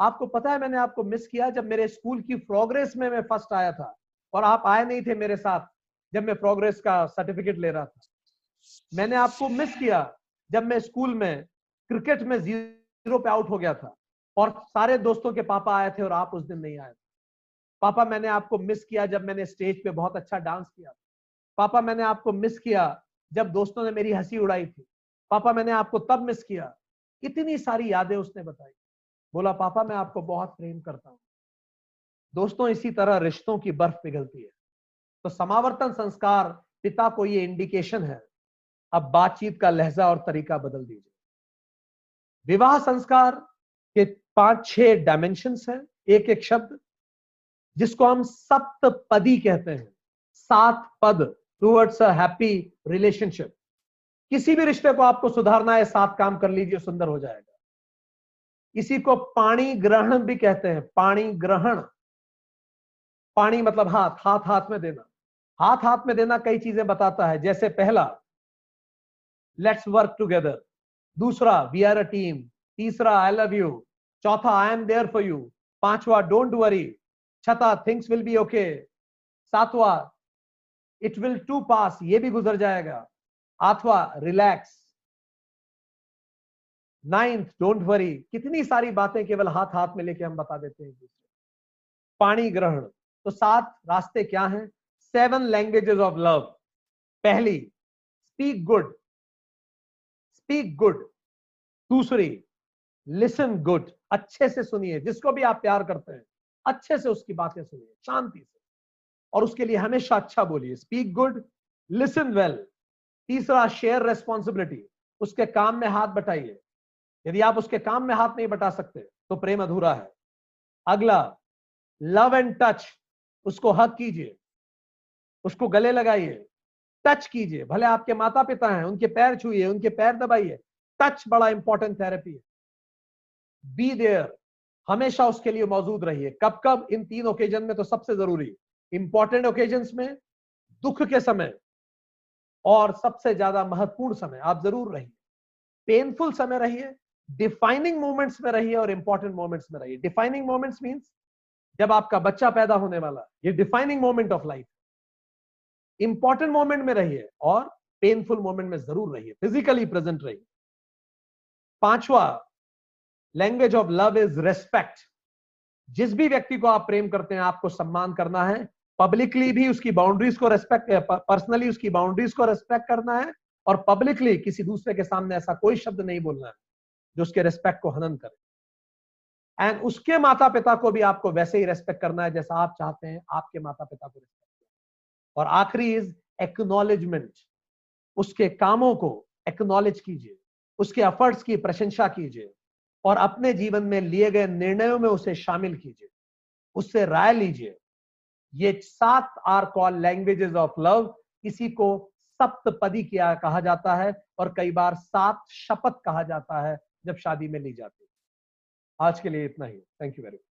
आपको पता है मैंने आपको मिस किया जब मेरे स्कूल की प्रोग्रेस में मैं फ़र्स्ट आया था और आप आए नहीं थे मेरे साथ जब मैं प्रोग्रेस का सर्टिफिकेट ले रहा था। मैंने आपको मिस किया जब मैं स्कूल में क्रिकेट में ज़ीरो पे आउट हो गया था और सारे दोस्तों के पापा आए थे और आप उस दिन नहीं आए थे। पापा, मैंने आपको मिस किया जब मैंने स्टेज पे बहुत अच्छा डांस किया पापा, मैंने आपको मिस किया जब दोस्तों ने मेरी हँसी उड़ाई थी। पापा, मैंने आपको तब मिस किया। इतनी सारी यादें उसने बताई। बोला, पापा, मैं आपको बहुत प्रेम करता हूँ। दोस्तों, इसी तरह रिश्तों की बर्फ़ पिघलती है। तो समावर्तन संस्कार पिता को ये इंडिकेशन है। अब बातचीत का लहजा और तरीका बदल दीजिए। विवाह संस्कार के पाँच, छह डायमेंशन हैं। एक एक शब्द, जिसको हम सप्तपदी कहते हैं। सात पद। टूवर्ड्स अ हैप्पी रिलेशनशिप किसी भी रिश्ते को आपको सुधारना है सात काम कर लीजिए, सुंदर हो जाएगा। इसी को पाणी ग्रहण भी कहते हैं। पाणी ग्रहण। पानी मतलब हाथ। हाथ हाथ में देना। हाथ हाथ में देना कई चीज़ें बताता है। जैसे पहला लेट्स वर्क टुगेदर दूसरा वी आर अ टीम तीसरा आई लव यू चौथा I am there for you पांचवा डोंट वरी छठा थिंग्स विल बी ओके सातवा इट विल टू पास ये भी गुजर जाएगा। आठवा रिलैक्स नाइन्थ डोंट वरी कितनी सारी बातें केवल हाथ हाथ में लेके हम बता देते हैं दूसरे पानी ग्रहण। तो सात रास्ते क्या हैं? सेवन लैंग्वेजेस ऑफ़ लव पहली स्पीक गुड स्पीक गुड दूसरी लिसन गुड अच्छे से सुनिए। जिसको भी आप प्यार करते हैं, अच्छे से उसकी बातें सुनिए। शांति से। और उसके लिए हमेशा अच्छा बोलिए। स्पीक गुड लिसन वेल तीसरा शेयर रेस्पॉन्सिबिलिटी उसके काम में हाथ बटाइए। यदि आप उसके काम में हाथ नहीं बटा सकते तो प्रेम अधूरा है। अगला लव एंड टच उसको हक कीजिए। उसको गले लगाइए। टच कीजिए। भले आपके माता पिता हैं, उनके पैर छुइए, उनके पैर दबाइए। टच बड़ा इंपॉर्टेंट थेरेपी है। बी देयर हमेशा उसके लिए मौजूद रहिए। कब कब इन तीन ओकेजन में तो सबसे ज़रूरी। इंपॉर्टेंट ओकेजन में, दुख के समय, और सबसे ज़्यादा महत्वपूर्ण समय, आप ज़रूर रहिए। पेनफुल समय रहिए डिफाइनिंग मोमेंट्स में रहिए और इंपॉर्टेंट मोमेंट्स में रहिए। डिफाइनिंग मोमेंट्स मींस जब आपका बच्चा पैदा होने वाला, ये defining moment of life important moment में रहिए और पेनफुल मोमेंट में ज़रूर रहिए। फिजिकली प्रेजेंट रहिए। पांचवा language of love is respect जिस भी व्यक्ति को आप प्रेम करते हैं, आपको सम्मान करना है। पब्लिकली भी उसकी बाउंड्रीज को रेस्पेक्ट पर्सनली उसकी बाउंड्रीज को रेस्पेक्ट करना है और पब्लिकली किसी दूसरे के सामने ऐसा कोई शब्द नहीं बोलना है जो उसके रेस्पेक्ट को हनन करे। एंड उसके माता पिता को भी आपको वैसे ही रेस्पेक्ट करना है जैसा आप चाहते हैं, आपके माता पिता को रेस्पेक्ट और आखिरी इज़ एक्नॉलेजमेंट उसके कामों को एक्नोलेज कीजिए, उसके एफर्ट्स की प्रशंसा कीजिए और अपने जीवन में लिए गए निर्णयों में उसे शामिल कीजिए, उससे राय लीजिए ये सात are call languages of love इसी को सप्तपदी किया कहा जाता है और कई बार सात शपथ कहा जाता है जब शादी में ली जाती है। आज के लिए इतना ही। Thank you very much